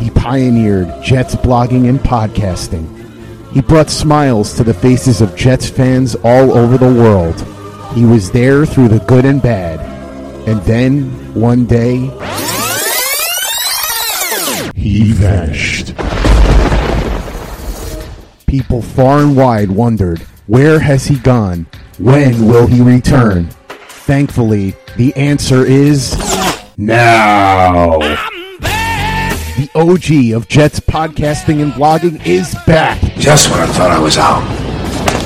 He pioneered Jets blogging and podcasting. He brought smiles to the faces of Jets fans all over the world. He was there through the good and bad. And then, one day, he vanished. People far and wide wondered, where has he gone? When will he return? Thankfully, the answer is now. The OG of Jets podcasting and blogging is back. Just when I thought I was out,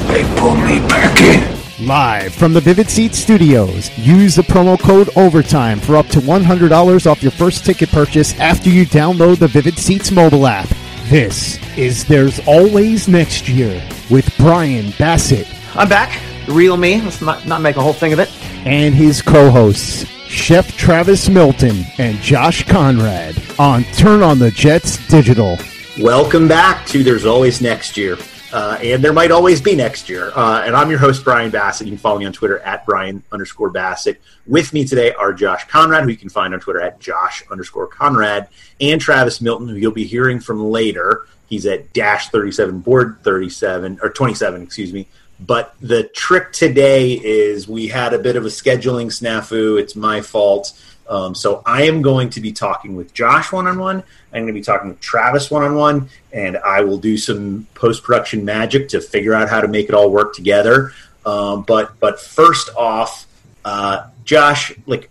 they pulled me back in. Live from the Vivid Seats studios. Use the promo code OVERTIME for up to $100 off your first ticket purchase after you download the Vivid Seats mobile app. This is There's Always Next Year with Brian Bassett I'm back. The real me. Let's not, not make a whole thing of it. and his co-hosts, Chef Travis Milton and Josh Conrad on Turn on the Jets Digital. Welcome back to There's Always Next Year. Uh, and there might always be next year. Uh, and I'm your host, Brian Bassett. You can follow me on Twitter at Brian underscore Bassett. With me today are Josh Conrad, who you can find on Twitter at Josh underscore Conrad, and Travis Milton, who you'll be hearing from later. He's at dash 37 board 37 or 27, excuse me. But the trick today is we had a bit of a scheduling snafu. It's my fault. Um, so I am going to be talking with Josh one on one. I'm going to be talking with Travis one on one, and I will do some post production magic to figure out how to make it all work together. Um, but but first off, uh, Josh, like,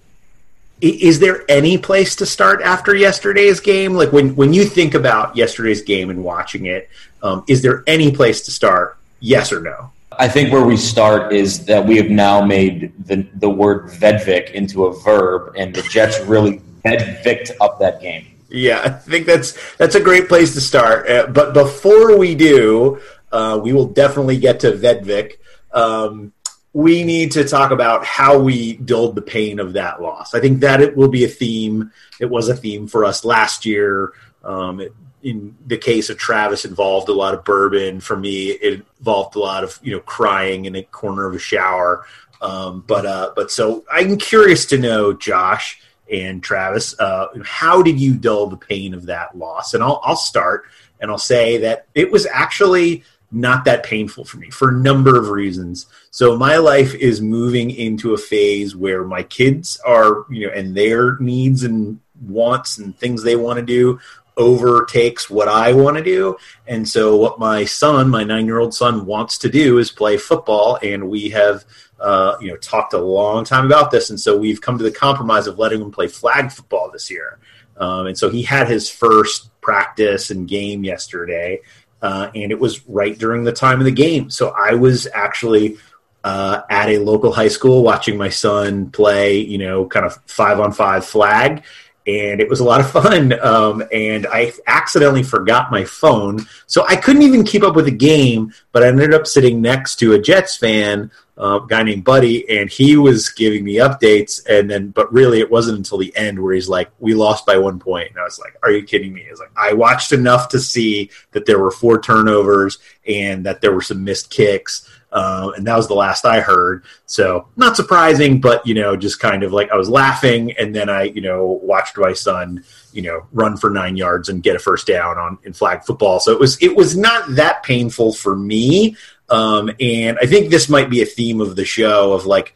is there any place to start after yesterday's game? Like when when you think about yesterday's game and watching it, um, is there any place to start? Yes or no? I think where we start is that we have now made the the word Vedvik into a verb, and the Jets really Vedviked up that game. Yeah, I think that's that's a great place to start. Uh, but before we do, uh, we will definitely get to Vedvik. Um, we need to talk about how we dulled the pain of that loss. I think that it will be a theme. It was a theme for us last year. Um, it, in the case of Travis, involved a lot of bourbon. For me, it involved a lot of you know crying in a corner of a shower. Um, but uh, but so I'm curious to know, Josh and Travis, uh, how did you dull the pain of that loss? And I'll, I'll start and I'll say that it was actually not that painful for me for a number of reasons. So my life is moving into a phase where my kids are, you know, and their needs and wants and things they want to do overtakes what I want to do. And so what my son, my 9-year-old son wants to do is play football and we have uh, you know, talked a long time about this, and so we've come to the compromise of letting him play flag football this year. Um, and so he had his first practice and game yesterday, uh, and it was right during the time of the game. So I was actually uh, at a local high school watching my son play, you know, kind of five on five flag. And it was a lot of fun. Um, and I accidentally forgot my phone. So I couldn't even keep up with the game, but I ended up sitting next to a Jets fan uh, guy named Buddy, and he was giving me updates. And then, but really, it wasn't until the end where he's like, "We lost by one point," and I was like, "Are you kidding me?" Was like, "I watched enough to see that there were four turnovers and that there were some missed kicks." Uh, and that was the last I heard. So not surprising, but you know, just kind of like I was laughing, and then I, you know, watched my son, you know, run for nine yards and get a first down on in flag football. So it was it was not that painful for me. Um, and I think this might be a theme of the show of like,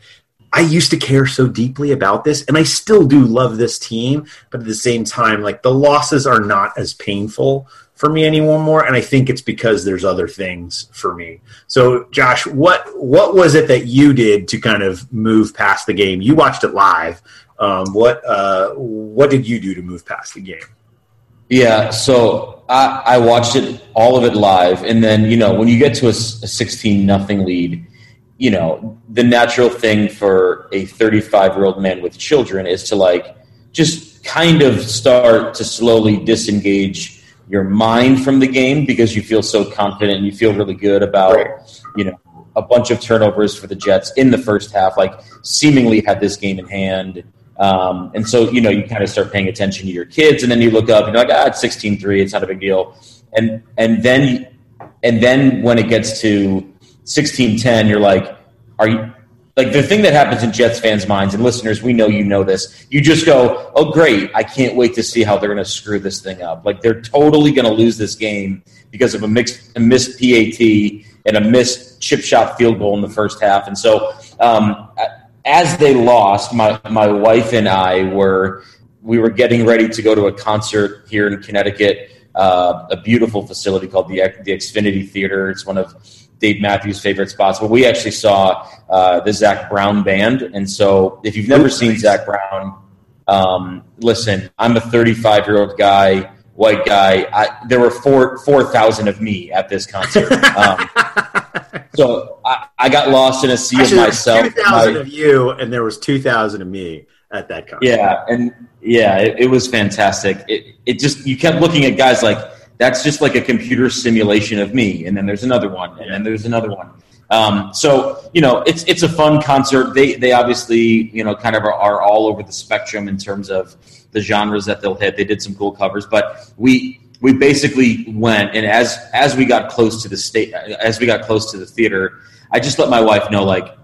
I used to care so deeply about this, and I still do love this team, but at the same time, like the losses are not as painful for me anymore. And I think it's because there's other things for me. So, Josh, what what was it that you did to kind of move past the game? You watched it live. Um, what uh, what did you do to move past the game? Yeah, so I, I watched it all of it live, and then you know when you get to a sixteen nothing lead, you know the natural thing for a thirty five year old man with children is to like just kind of start to slowly disengage your mind from the game because you feel so confident and you feel really good about Right. you know a bunch of turnovers for the Jets in the first half, like seemingly had this game in hand. Um, and so, you know, you kind of start paying attention to your kids, and then you look up and you're like, ah, it's 16-3, it's not a big deal. And and then and then when it gets to 16-10, you're like, are you like the thing that happens in Jets fans' minds and listeners, we know you know this. You just go, "Oh, great! I can't wait to see how they're going to screw this thing up." Like they're totally going to lose this game because of a mixed, a missed PAT and a missed chip shot field goal in the first half. And so, um, as they lost, my my wife and I were we were getting ready to go to a concert here in Connecticut, uh, a beautiful facility called the the Xfinity Theater. It's one of Dave Matthews' favorite spots. But we actually saw uh, the Zac Brown band, and so if you've never seen Zac Brown, um, listen, I'm a 35 year old guy, white guy. I, there were four four thousand of me at this concert. Um, so I, I, got lost in a sea Actually, of myself. Two thousand of you, and there was two thousand of me at that concert. Yeah, and yeah, it, it was fantastic. It it just you kept looking at guys like that's just like a computer simulation of me, and then there's another one, and then there's another one. Um, so you know, it's it's a fun concert. They they obviously you know kind of are, are, all over the spectrum in terms of the genres that they'll hit. They did some cool covers, but we we basically went and as as we got close to the state, as we got close to the theater, I just let my wife know like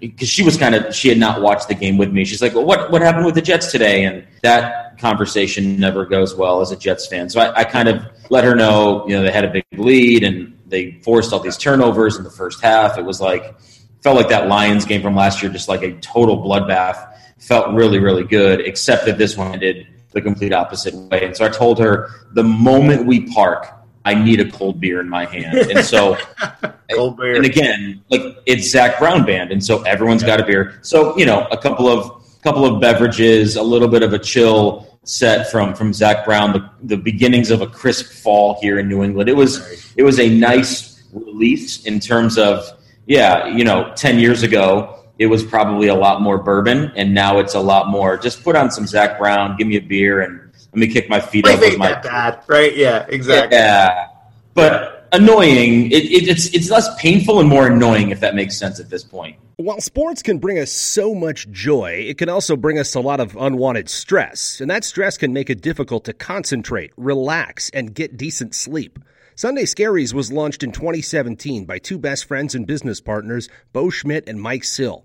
because she was kind of she had not watched the game with me. She's like, "Well, what what happened with the Jets today?" And that conversation never goes well as a Jets fan. So I, I kind of let her know, you know, they had a big lead and they forced all these turnovers in the first half. It was like felt like that Lions game from last year, just like a total bloodbath. Felt really really good, except that this one did the complete opposite way. And so I told her the moment we park, I need a cold beer in my hand. And so, cold beer. And again, like it's Zac Brown band, and so everyone's got a beer. So you know, a couple of couple of beverages, a little bit of a chill set from from Zac Brown, the, the beginnings of a crisp fall here in New England. It was it was a nice release in terms of yeah, you know, ten years ago it was probably a lot more bourbon, and now it's a lot more. Just put on some Zac Brown, give me a beer, and let me kick my feet up with my that bad, right? Yeah, exactly. Yeah, but annoying. It, it, it's it's less painful and more annoying if that makes sense at this point. While sports can bring us so much joy, it can also bring us a lot of unwanted stress, and that stress can make it difficult to concentrate, relax, and get decent sleep. Sunday Scaries was launched in 2017 by two best friends and business partners, Bo Schmidt and Mike Sill.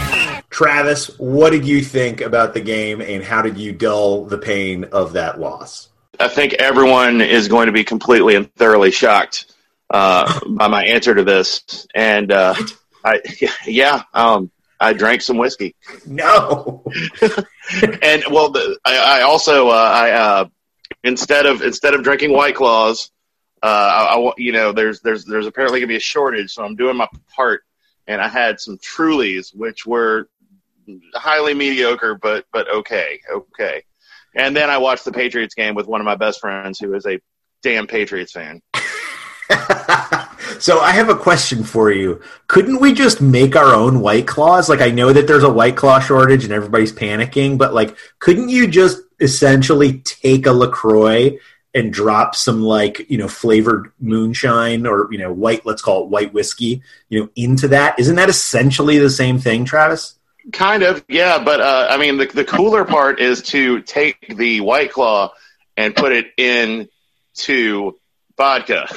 Travis, what did you think about the game and how did you dull the pain of that loss? I think everyone is going to be completely and thoroughly shocked uh, by my answer to this. And uh, I, yeah, um, I drank some whiskey. No. and well, the, I, I, also uh, I uh, instead of instead of drinking White Claws, uh, I, I, you know there's there's there's apparently gonna be a shortage, so I'm doing my part. And I had some Trulies, which were highly mediocre, but but okay, okay. And then I watched the Patriots game with one of my best friends, who is a damn Patriots fan. so I have a question for you. Couldn't we just make our own White Claws? Like I know that there's a White Claw shortage and everybody's panicking, but like, couldn't you just essentially take a Lacroix and drop some like you know flavored moonshine or you know white let's call it white whiskey you know into that isn't that essentially the same thing travis Kind of, yeah. But uh, I mean, the the cooler part is to take the White Claw and put it in to vodka.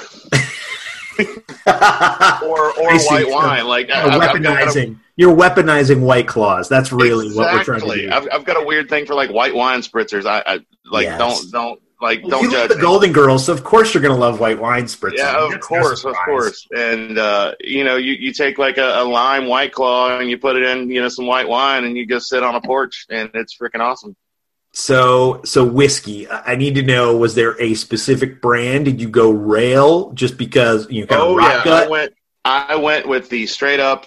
or or white wine, like uh, weaponizing. A, you're weaponizing white claws. That's really exactly. what we're trying to do. I've, I've got a weird thing for like white wine spritzers. I, I like yes. don't don't Like, Well, don't judge the me. Golden Girls, so of course you're going to love white wine spritz. Yeah, of That's no course, of course. And uh, you know, you, you take like a, a lime white claw and you put it in, you know, some white wine, and you go sit on a porch, and it's freaking awesome. So, so whiskey. I need to know: was there a specific brand? Did you go rail just because you know, kind oh of rock yeah, I went. I went with the straight up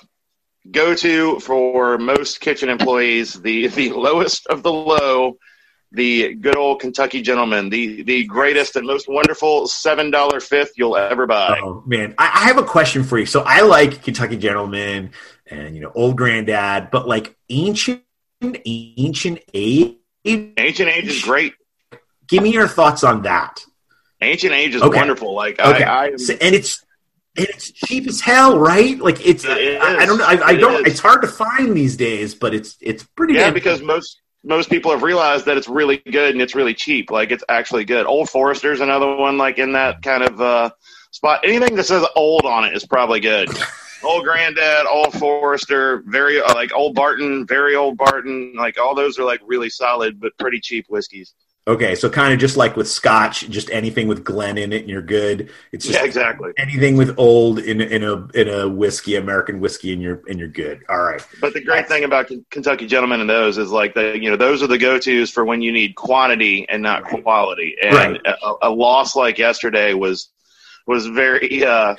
go to for most kitchen employees, the the lowest of the low, the good old Kentucky gentleman, the the greatest and most wonderful seven dollar fifth you'll ever buy. Oh man, I, I have a question for you. So I like Kentucky Gentleman and you know Old Granddad, but like ancient, ancient age. Ancient Age is great. Give me your thoughts on that. Ancient Age is Okay. wonderful. Like Okay, I, I So- and it's and it's cheap as hell, right? Like it's It I, I don't know. I, I don't. is. It's hard to find these days, but it's it's pretty. yeah, because most most people have realized that it's really good and it's really cheap. Like it's actually good. Old Forester's another one like in that kind of uh, spot. Anything that says old on it is probably good. old Granddad, Old Forester, very uh, like Old Barton, very Old Barton. Like all those are like really solid but pretty cheap whiskeys. Okay, so kind of just like with Scotch, just anything with Glen in it, and you're good. It's just Yeah, exactly. anything with old in in a in a whiskey, American whiskey, and you're and you're good. All right. But the great thing about Kentucky Gentlemen and those is like the you know those are the go tos for when you need quantity and not quality. And Right. a, a loss like yesterday was was very uh,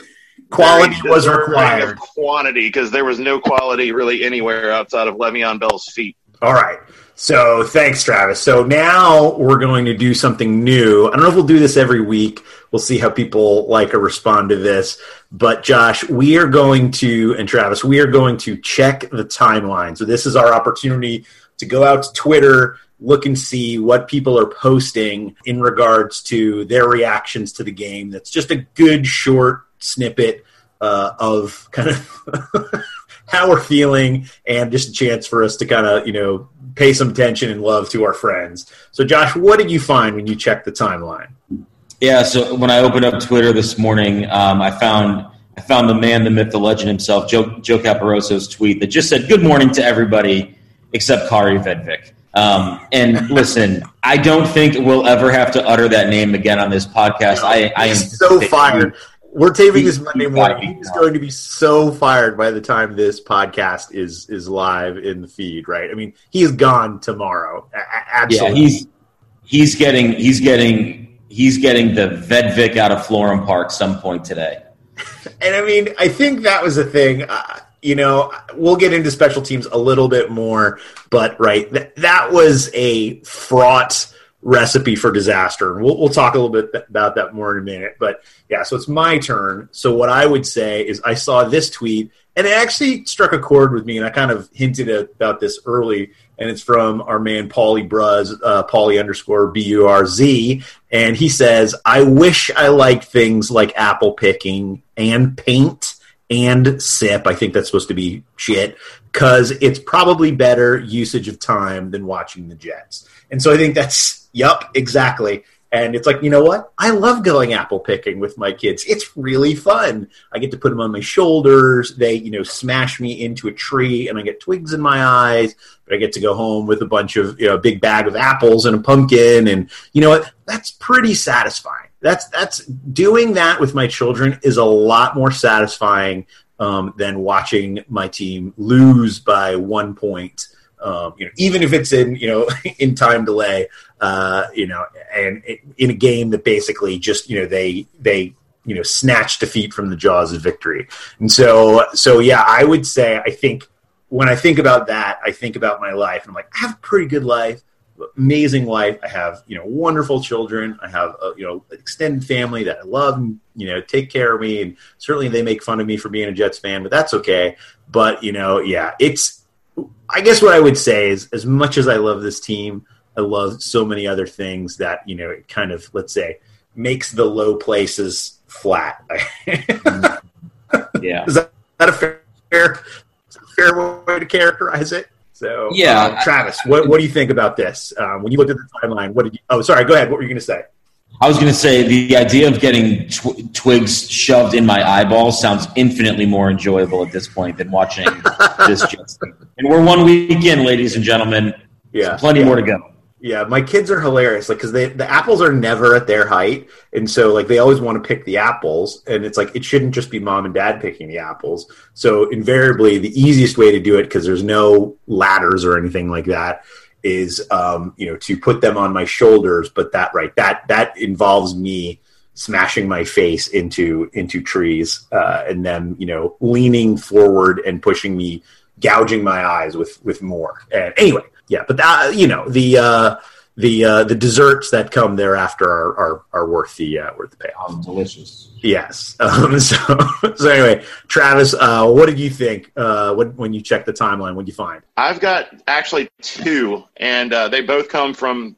Quality very was required. quantity because there was no quality really anywhere outside of Le'Veon Bell's feet. All right. So thanks, Travis. So now we're going to do something new. I don't know if we'll do this every week. We'll see how people like or respond to this. But Josh, we are going to, and Travis, we are going to check the timeline. So this is our opportunity to go out to Twitter, look and see what people are posting in regards to their reactions to the game. That's just a good short snippet uh, of kind of how we're feeling and just a chance for us to kind of, you know, pay some attention and love to our friends. So, Josh, what did you find when you checked the timeline? Yeah, so when I opened up Twitter this morning, um, I found I found the man, the myth, the legend himself, Joe, Joe Caporoso's tweet that just said "Good morning to everybody except Kari Vedvik." Um, and listen, I don't think we'll ever have to utter that name again on this podcast. I, I am so fired. We're taping this Monday morning. He's going to be so fired by the time this podcast is is live in the feed, right? I mean, he's gone tomorrow. A- a- Yeah, Absolutely. he's he's getting he's getting he's getting the Vedvik out of Florham Park some point today. And I mean, I think that was a thing. Uh, you know, we'll get into special teams a little bit more, but right, th- that was a fraught recipe for disaster. We'll, we'll talk a little bit about that more in a minute. But yeah, so it's my turn. So what I would say is I saw this tweet and it actually struck a chord with me. And I kind of hinted about this early. And it's from our man, Paulie Burz, uh, Paulie underscore B U R Z. And he says, I wish I liked things like apple picking and paint and sip. I think that's supposed to be shit because it's probably better usage of time than watching the Jets. And so I think that's, yup, exactly. And it's like, you know what? I love going apple picking with my kids. It's really fun. I get to put them on my shoulders. They, you know, smash me into a tree and I get twigs in my eyes. But I get to go home with a bunch of, you know, a big bag of apples and a pumpkin. And you know what? That's pretty satisfying. That's, that's doing that with my children is a lot more satisfying um, than watching my team lose by one point. Um, you know, even if it's in you know in time delay, uh, you know, and it, in a game that basically just you know they they you know snatch defeat from the jaws of victory. And so so yeah, I would say I think when I think about that, I think about my life, and I'm like, I have a pretty good life, amazing life. I have you know wonderful children. I have a, you know extended family that I love and you know take care of me, and certainly they make fun of me for being a Jets fan, but that's okay. But you know, yeah, it's I guess what I would say is, as much as I love this team, I love so many other things that you know it kind of let's say makes the low places flat. Yeah. is that, that a fair, is a fair way to characterize it? So Yeah. uh, Travis, what, what do you think about this? Um, when you looked at the timeline, what did you? Oh, sorry. Go ahead. What were you going to say? I was going to say the idea of getting tw- twigs shoved in my eyeballs sounds infinitely more enjoyable at this point than watching this. And we're one week in, ladies and gentlemen. Yeah, Plenty yeah. more to go. Yeah, my kids are hilarious. Like, because they the apples are never at their height, and so like they always want to pick the apples, and it's like it shouldn't just be mom and dad picking the apples. So invariably, the easiest way to do it because there's no ladders or anything like that is um, you know to put them on my shoulders. But that right that that involves me smashing my face into into trees uh, and then you know leaning forward and pushing me gouging my eyes with with more and anyway yeah but that you know the uh the uh the desserts that come thereafter are are, are worth the uh worth the payoff. Um, delicious. yes. Um so so anyway travis uh what did you think uh when, when you checked the timeline? What did you find? I've got actually two, and uh, they both come from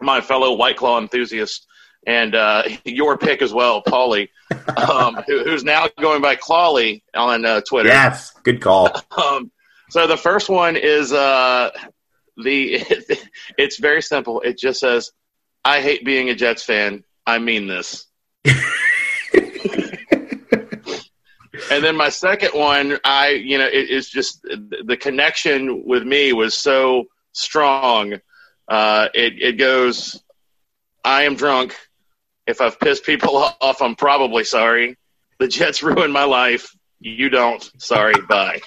my fellow White Claw enthusiast, and uh, your pick as well, Paulie, um, who, who's now going by Clawley on uh, Twitter. yes. Good call. Um, so the first one is uh, the. It's very simple. It just says, "I hate being a Jets fan. I mean this." and then my second one, I you know, it is just the connection with me was so strong. Uh, it it goes, "I am drunk. If I've pissed people off, I'm probably sorry. The Jets ruined my life. You don't. Sorry. Bye."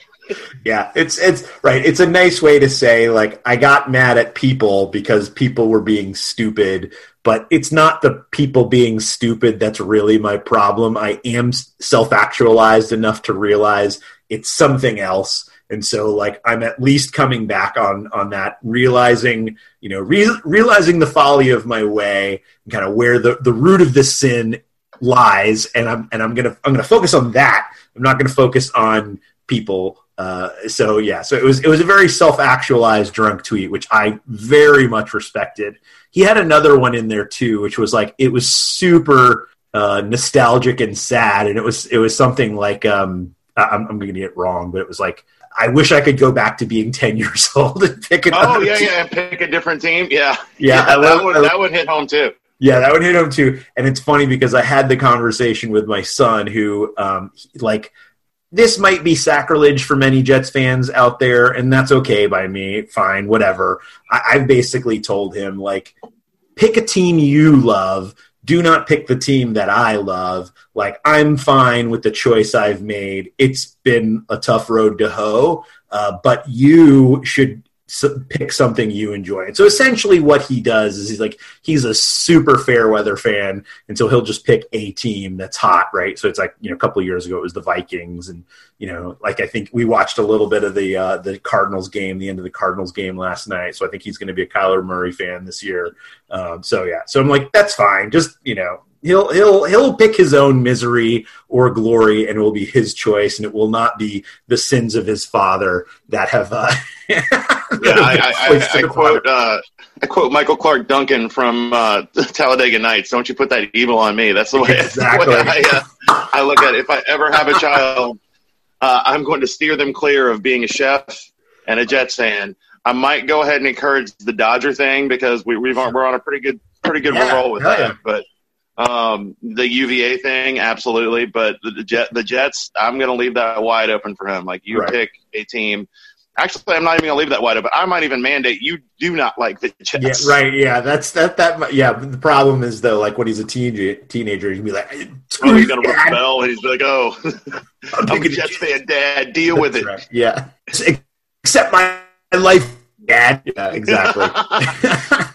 Yeah, it's it's right. It's a nice way to say like I got mad at people because people were being stupid, but it's not the people being stupid that's really my problem. I am self-actualized enough to realize it's something else. And so like I'm at least coming back on on that realizing, you know, re- realizing the folly of my way and kind of where the the root of this sin lies and I'm and I'm going to I'm going to focus on that. I'm not going to focus on people uh, so yeah, so it was it was a very self actualized drunk tweet, which I very much respected. He had another one in there too, which was like it was super uh, nostalgic and sad, and it was it was something like um, I'm, I'm going to get it wrong, but it was like I wish I could go back to being ten years old and pick another. Oh yeah, team. yeah. Pick a different team. Yeah, Yeah, I that would that would hit home too. Yeah, that would hit home too. And it's funny because I had the conversation with my son who, um, like, this might be sacrilege for many Jets fans out there, and that's okay by me. Fine, whatever. I, I've basically told him, like, pick a team you love. Do not pick the team that I love. Like, I'm fine with the choice I've made. It's been a tough road to hoe, uh, but you should pick something you enjoy. And so essentially what he does is he's like he's a super fair weather fan and so he'll just pick a team that's hot, right? So it's like, you know, a couple years ago it was the Vikings and you know, like I think we watched a little bit of the uh the Cardinals game, the end of the Cardinals game last night. So I think he's going to be a Kyler Murray fan this year. Um so yeah. So I'm like that's fine. Just, you know, he'll he'll he'll pick his own misery or glory and it will be his choice and it will not be the sins of his father that have uh Yeah, I, I, I, I quote uh, I quote Michael Clarke Duncan from uh, Talladega Nights. Don't you put that evil on me? That's the way, that's the way Exactly. I, uh, I look at it. If I ever have a child, uh, I'm going to steer them clear of being a chef and a Jets fan. I might go ahead and encourage the Dodger thing because we, we've we're on a pretty good pretty good Yeah, roll with that. yeah. But um, the UVA thing, absolutely. But the, the Jet the Jets, I'm going to leave that wide open for him. Like you Right. pick a team. Actually, I'm not even going to leave that wide open. I might even mandate you do not like the Yeah, Jets. right. Yeah, that's that. That yeah. but The problem is though, like when he's a teenager, teenager, he'd be like, Oh, he's going to "Dad, rebel, and he's like, "Oh, I'm I'm a Jets Jets." fan, Dad. Deal with it." Right. Yeah, accept my life, Dad. Yeah, exactly.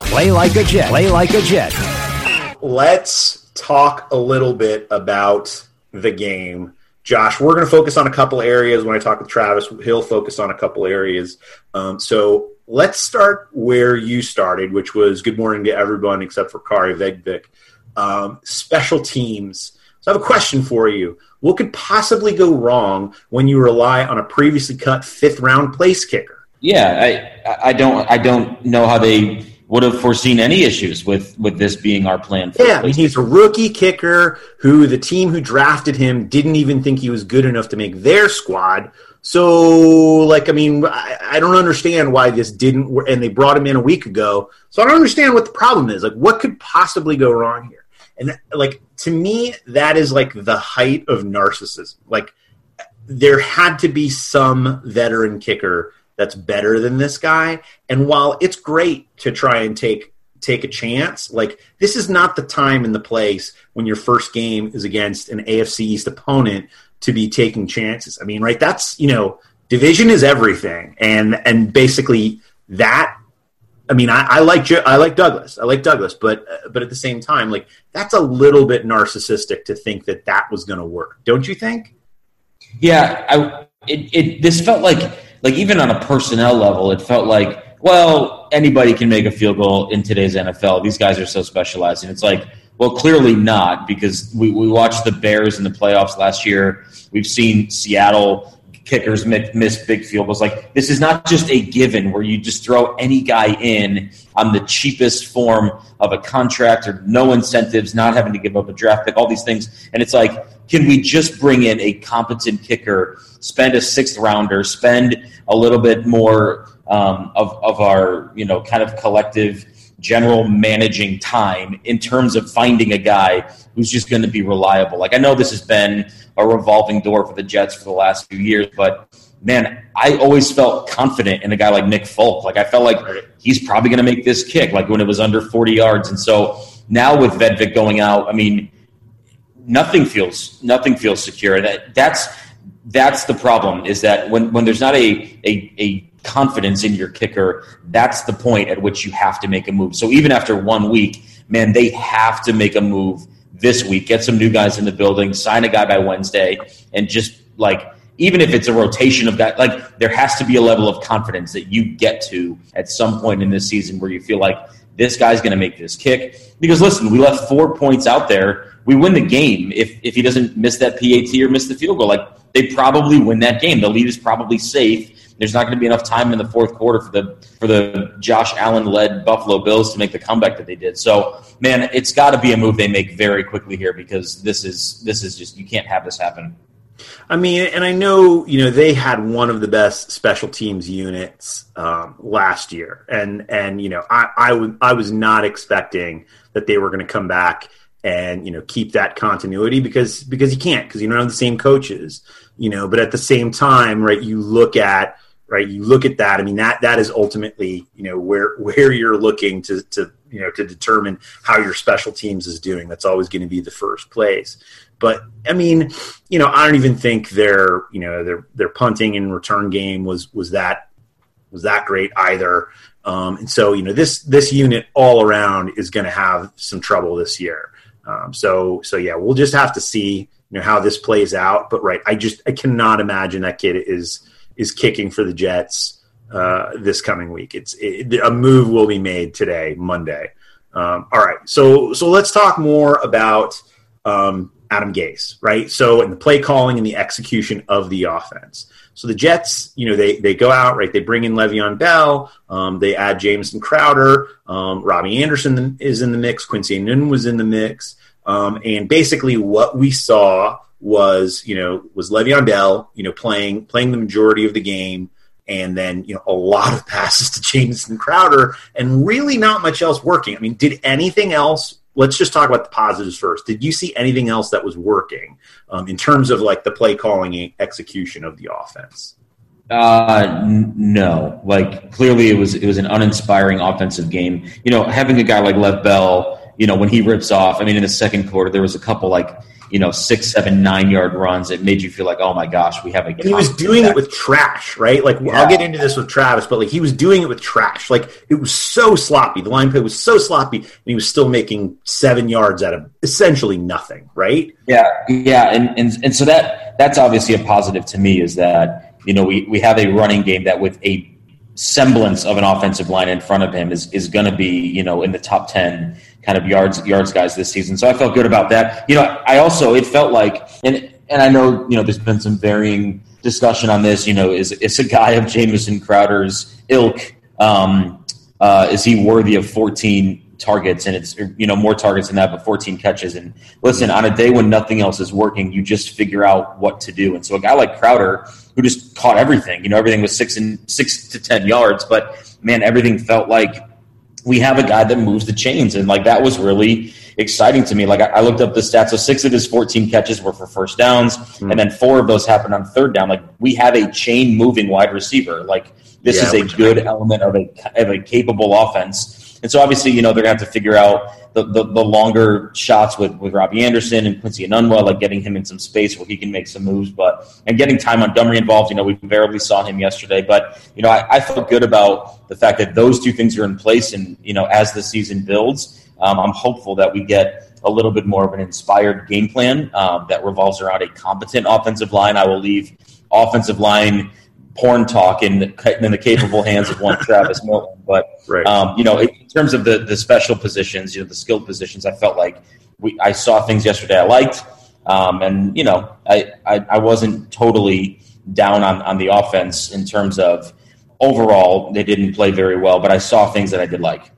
Play like a Jet. Play like a Jet. Let's talk a little bit about the game. Josh, we're going to focus on a couple areas. When I talk with Travis, he'll focus on a couple areas. Um, so let's start where you started, which was good morning to everyone except for Kari Vedvik. Um, special teams. So I have a question for you. What could possibly go wrong when you rely on a previously cut fifth round place kicker? Yeah, I I don't I don't know how they would have foreseen any issues with with this being our plan. For yeah, I mean, he's a rookie kicker who the team who drafted him didn't even think he was good enough to make their squad. So, like, I mean, I, I don't understand why this didn't work. And they brought him in a week ago. So I don't understand what the problem is. Like, what could possibly go wrong here? And like to me, that is like the height of narcissism. Like, there had to be some veteran kicker that's better than this guy. And while it's great to try and take take a chance, like this is not the time and the place when your first game is against an AFC East opponent to be taking chances. I mean, right? That's you know, division is everything, and and basically that. I mean, I, I like I like Douglas. I like Douglas, but but at the same time, like that's a little bit narcissistic to think that that was going to work. Don't you think? Yeah, I, it, it this felt like like even on a personnel level, it felt like well anybody can make a field goal in today's NFL. These guys are so specialized, and it's like well clearly not because we we watched the Bears in the playoffs last year. We've seen Seattle kickers miss big field goals. Like this is not just a given where you just throw any guy in on the cheapest form of a contract or no incentives, not having to give up a draft pick, all these things. And it's like, can we just bring in a competent kicker, spend a sixth rounder, spend a little bit more um, of, of our, you know, kind of collective general managing time in terms of finding a guy who's just going to be reliable. Like I know this has been a revolving door for the Jets for the last few years, but man, I always felt confident in a guy like Nick Folk. Like I felt like he's probably going to make this kick, like when it was under 40 yards. And so now with Vedvik going out, I mean, nothing feels nothing feels secure. That that's that's the problem. Is that when when there's not a a, a confidence in your kicker, that's the point at which you have to make a move. So even after one week, man, they have to make a move this week, get some new guys in the building, sign a guy by Wednesday, and just like even if it's a rotation of guys, like there has to be a level of confidence that you get to at some point in this season where you feel like this guy's going to make this kick. Because listen, we left four points out there. We win the game if if he doesn't miss that PAT or miss the field goal. Like they probably win that game. The lead is probably safe. There's not going to be enough time in the fourth quarter for the for the Josh Allen led Buffalo Bills to make the comeback that they did. So, man, it's got to be a move they make very quickly here because this is this is just you can't have this happen. I mean, and I know you know they had one of the best special teams units um, last year, and and you know I I, w- I was not expecting that they were going to come back and you know keep that continuity because because you can't because you don't have the same coaches, you know. But at the same time, right, you look at right? You look at that. I mean, that that is ultimately, you know, where where you're looking to to you know to determine how your special teams is doing. That's always going to be the first place. But I mean, you know, I don't even think their you know their their punting and return game was was that was that great either. Um, and so you know this this unit all around is going to have some trouble this year. Um, so so yeah, we'll just have to see you know how this plays out. But right, I just I cannot imagine that kid is is kicking for the Jets uh, this coming week. It's it, a move will be made today, Monday. Um, all right, so so let's talk more about um, Adam Gase, right? So in the play calling and the execution of the offense. So the Jets, you know, they they go out right. They bring in Le'Veon Bell. Um, they add Jamison Crowder. Um, Robbie Anderson is in the mix. Quincy Enunwa was in the mix. Um, and basically, what we saw was you know was Le'Veon Bell, you know playing playing the majority of the game, and then you know a lot of passes to Jamison Crowder, and really not much else working. I mean, did anything else? Let's just talk about the positives first. Did you see anything else that was working um, in terms of like the play calling execution of the offense? Uh, n- no. Like clearly, it was it was an uninspiring offensive game. You know, having a guy like Lev Bell, you know, when he rips off. I mean, in the second quarter, there was a couple like you know six, seven, nine yard runs. It made you feel like, oh my gosh, we have a. he was doing it with trash, right? Like yeah. I'll get into this with Travis, but like he was doing it with trash. Like it was so sloppy. The line play was so sloppy, and he was still making seven yards out of essentially nothing, right? Yeah, yeah, and and and so that that's obviously a positive to me is that you know we we have a running game that with a semblance of an offensive line in front of him is is going to be you know in the top ten kind of yards yards guys this season. So I felt good about that. You know, I also it felt like and and I know you know there's been some varying discussion on this. You know, is it's a guy of Jamison Crowder's ilk. Um, uh, is he worthy of 14 targets and it's you know more targets than that but 14 catches and listen on a day when nothing else is working you just figure out what to do and so a guy like crowder who just caught everything you know everything was six and six to ten yards but man everything felt like we have a guy that moves the chains and like that was really exciting to me. Like i, I looked up the stats. So six of his 14 catches were for first downs mm-hmm. and then four of those happened on third down. Like we have a chain moving wide receiver. Like this yeah, is a good element of a, of a capable offense and so obviously, you know, they're going to have to figure out the, the, the, longer shots with, with Robbie Anderson and Quincy Enunwa, like getting him in some space where he can make some moves. But and getting Ty Montgomery involved, you know, we barely saw him yesterday. But, you know, I, I felt good about the fact that those two things are in place. And, you know, as the season builds, um, I'm hopeful that we get a little bit more of an inspired game plan um, that revolves around a competent offensive line. I will leave offensive line porn talk in the, in the capable hands of one Travis Milton. But right. um, you know, in terms of the the special positions, you know, the skilled positions, I felt like we I saw things yesterday I liked, um, and you know, I, I, I wasn't totally down on on the offense in terms of overall they didn't play very well, but I saw things that I did like.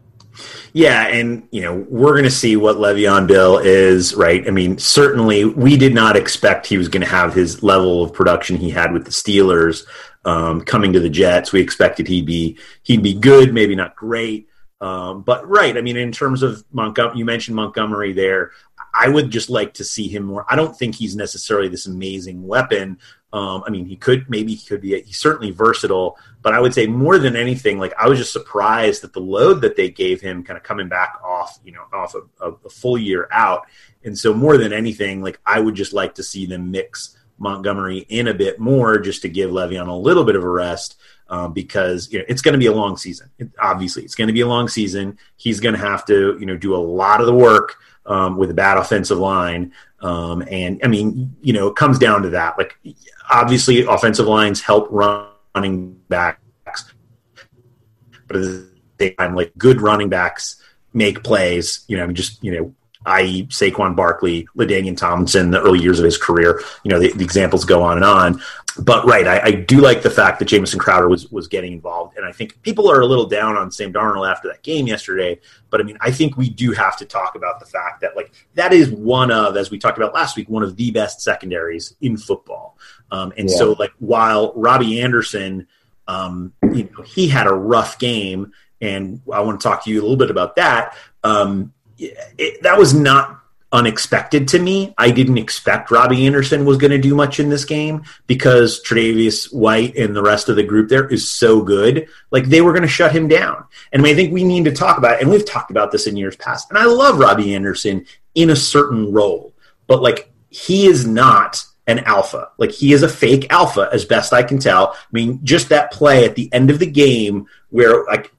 Yeah, and you know we're going to see what Le'Veon Bell is, right? I mean, certainly we did not expect he was going to have his level of production he had with the Steelers um, coming to the Jets. We expected he'd be he'd be good, maybe not great, um, but right. I mean, in terms of Montgomery, you mentioned Montgomery there. I would just like to see him more. I don't think he's necessarily this amazing weapon. Um, I mean, he could maybe he could be. He's certainly versatile, but I would say more than anything, like I was just surprised that the load that they gave him, kind of coming back off, you know, off a, a full year out, and so more than anything, like I would just like to see them mix Montgomery in a bit more just to give Le'Veon a little bit of a rest um, because you know it's going to be a long season. It, obviously, it's going to be a long season. He's going to have to you know do a lot of the work um, with a bad offensive line. Um, and I mean, you know, it comes down to that. Like, obviously, offensive lines help running backs, but at the same time, like good running backs make plays. You know, just you know, i.e., Saquon Barkley, LaDainian Tomlinson, the early years of his career. You know, the, the examples go on and on. But right, I, I, do like the fact that Jamison Crowder was was getting involved, and I think people are a little down on Sam Darnold after that game yesterday. But I mean, I think we do have to talk about the fact that like that is one of, as we talked about last week, one of the best secondaries in football. Um, and yeah. so, like, while Robbie Anderson, um, you know, he had a rough game, and I want to talk to you a little bit about that. Um, it, that was not unexpected to me. I didn't expect Robbie Anderson was going to do much in this game because Tre'Davious White and the rest of the group there is so good. Like they were going to shut him down. And I, mean, I think we need to talk about. And we've talked about this in years past. And I love Robbie Anderson in a certain role, but like he is not an alpha. Like he is a fake alpha, as best I can tell. I mean, just that play at the end of the game where like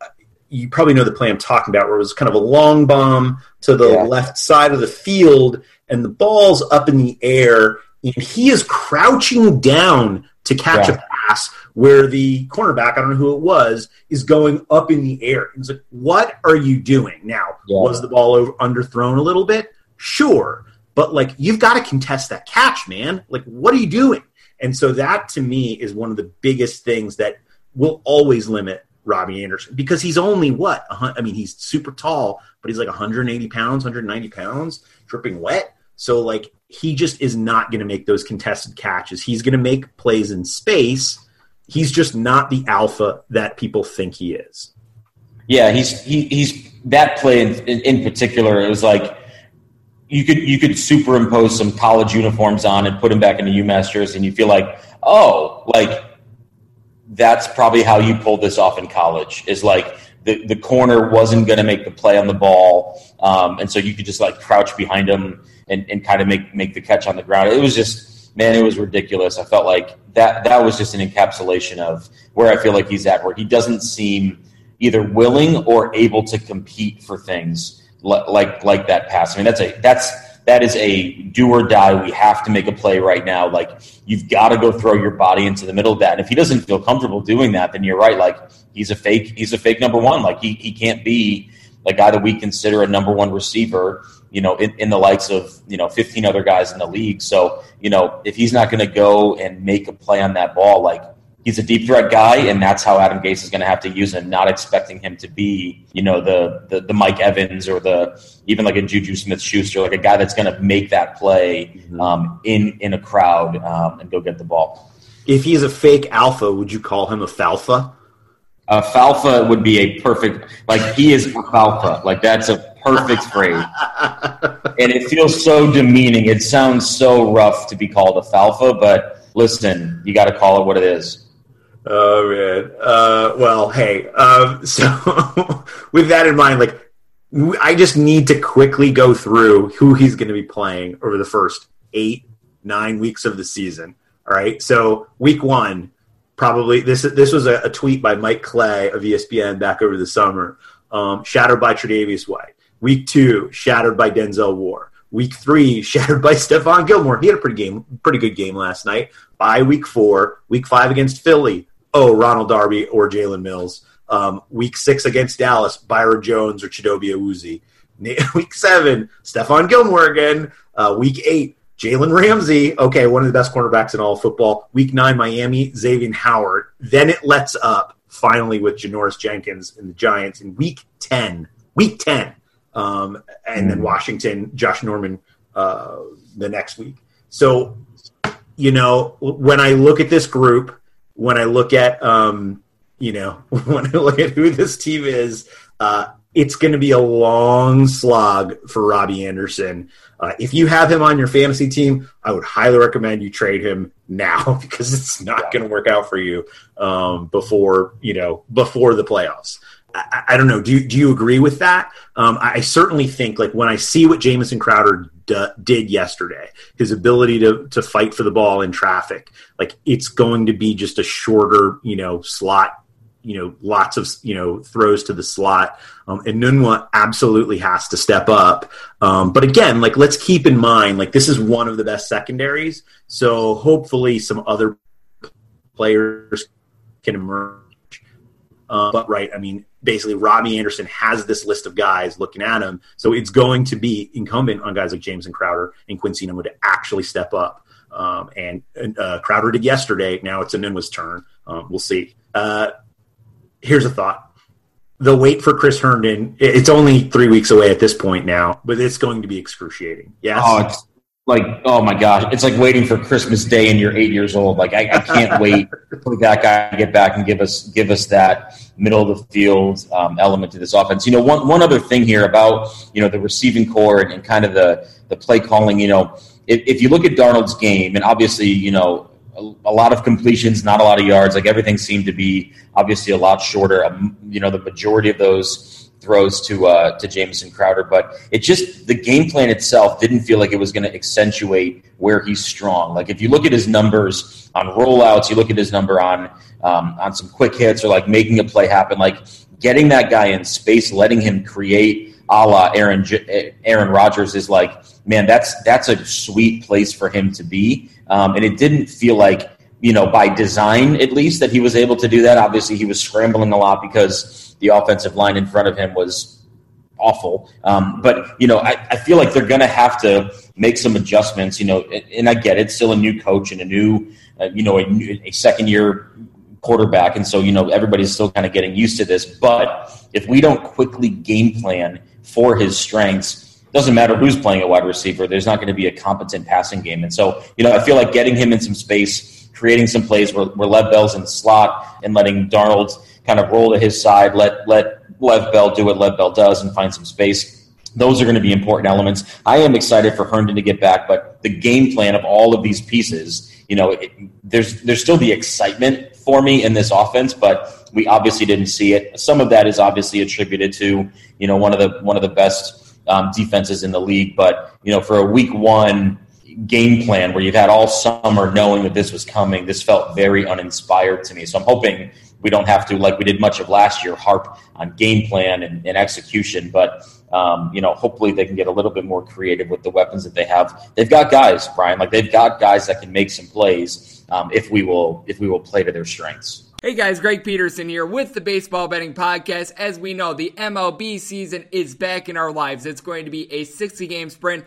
you probably know the play I'm talking about, where it was kind of a long bomb to the yeah. left side of the field, and the ball's up in the air, and he is crouching down to catch yeah. a pass where the cornerback, I don't know who it was, is going up in the air. He's like, "What are you doing?" Now, yeah. was the ball over, underthrown a little bit? Sure, but like you've got to contest that catch, man. Like, what are you doing? And so that to me is one of the biggest things that will always limit Robbie Anderson because he's only what? I mean, he's super tall, but he's like 180 pounds, 190 pounds, dripping wet. So like he just is not going to make those contested catches. He's going to make plays in space. He's just not the alpha that people think he is. Yeah, he's he, he's that play in, in, in particular. It was like you could you could superimpose some college uniforms on and put him back into UMass jersey, and you feel like oh, like that's probably how you pulled this off in college is like the, the corner wasn't going to make the play on the ball. Um, and so you could just like crouch behind him and, and kind of make, make the catch on the ground. It was just, man, it was ridiculous. I felt like that, that was just an encapsulation of where I feel like he's at, where he doesn't seem either willing or able to compete for things like, like, like that pass. I mean, that's a, that's, that is a do or die. We have to make a play right now. Like you've got to go throw your body into the middle of that. And if he doesn't feel comfortable doing that, then you're right. Like he's a fake. He's a fake number one. Like he he can't be a guy that we consider a number one receiver. You know, in, in the likes of you know 15 other guys in the league. So you know, if he's not going to go and make a play on that ball, like he's a deep threat guy, and that's how Adam Gase is going to have to use him. Not expecting him to be, you know, the the, the Mike Evans or the even like a Juju Smith Schuster, like a guy that's going to make that play um, in in a crowd um, and go get the ball. If he's a fake alpha, would you call him a falfa? A falfa would be a perfect, like he is a falfa. Like that's a perfect phrase. and it feels so demeaning. It sounds so rough to be called a falfa, but listen, you got to call it what it is. Oh man. Uh, well, hey. Um, so with that in mind, like I just need to quickly go through who he's going to be playing over the first eight, nine weeks of the season. All right. So week one, probably this this was a, a tweet by Mike Clay of ESPN back over the summer. Um, shattered by Tre'Davious White. Week two, shattered by Denzel Ward. Week three, shattered by Stephon Gilmore. He had a pretty game, pretty good game last night. By week four, week five against Philly. Oh, Ronald Darby or Jalen Mills. Um, week six against Dallas, Byron Jones or Chidobe Awuzie. Week seven, Stephon Gilmore again. Uh, week eight, Jalen Ramsey. Okay, one of the best cornerbacks in all of football. Week nine, Miami, Xavier Howard. Then it lets up finally with Janoris Jenkins and the Giants in week 10. Week 10. Um, and then Washington, Josh Norman uh, the next week. So, you know, when I look at this group, when I look at, um, you know, when I look at who this team is, uh, it's going to be a long slog for Robbie Anderson. Uh, if you have him on your fantasy team, I would highly recommend you trade him now because it's not going to work out for you um, before you know before the playoffs. I, I, don't know. Do you, do you agree with that? Um, I certainly think like when I see what Jamison Crowder d- did yesterday, his ability to to fight for the ball in traffic, like it's going to be just a shorter, you know, slot you know lots of you know throws to the slot. Um, and Nunwa absolutely has to step up. Um, but again like let's keep in mind like this is one of the best secondaries. So hopefully some other players can emerge uh, but right I mean basically Robbie Anderson has this list of guys looking at him so it's going to be incumbent on guys like Jamison Crowder and Quincy Nunwa to actually step up um, and, uh, Crowder did yesterday now it's Nunwa's turn um, we'll see uh, here's a thought. The wait for Chris Herndon, it's only three weeks away at this point now, but it's going to be excruciating. Yes. Oh, it's like, oh my gosh. It's like waiting for Christmas Day and you're eight years old. Like, I, I can't wait for that guy to get back and give us, give us that middle of the field um, element to this offense. You know, one, one other thing here about, you know, the receiving core and, and kind of the, the play calling, you know, if, if you look at Darnold's game, and obviously, you know, a, a, lot of completions, not a lot of yards. Like everything seemed to be obviously a lot shorter. Um, you know, the majority of those throws to uh, to Jamison Crowder, but it just the game plan itself didn't feel like it was going to accentuate where he's strong. Like if you look at his numbers on rollouts, you look at his number on um, on some quick hits or like making a play happen, like getting that guy in space, letting him create. A la Aaron Aaron Rodgers is like, man, that's that's a sweet place for him to be um, and it didn't feel like, you know, by design at least, that he was able to do that. Obviously, he was scrambling a lot because the offensive line in front of him was awful. Um, but you know, I, I feel like they're going to have to make some adjustments. You know, and, I get it, still a new coach and a new, uh, you know, a, a, second year quarterback, and so you know everybody's still kind of getting used to this. But if we don't quickly game plan for his strengths, doesn't matter who's playing a wide receiver. There's not going to be a competent passing game. And so, you know, I feel like getting him in some space, creating some plays where, where Lev Bell's in the slot and letting Darnold kind of roll to his side, let, let Lev Bell do what Lev Bell does and find some space. Those are going to be important elements. I am excited for Herndon to get back, but the game plan of all of these pieces, you know, it, there's there's still the excitement for me in this offense, but we obviously didn't see it. Some of that is obviously attributed to you know one of the one of the best um, defenses in the league. But you know, for a week one game plan where you've had all summer knowing that this was coming, this felt very uninspired to me. So I'm hoping we don't have to, like we did much of last year, harp on game plan and, and execution. But um, you know, hopefully they can get a little bit more creative with the weapons that they have. They've got guys, Brian, like they've got guys that can make some plays um, if we will if we will play to their strengths. Hey guys, Greg Peterson here with the Baseball Betting Podcast. As we know, the MLB season is back in our lives. It's going to be a 60 game sprint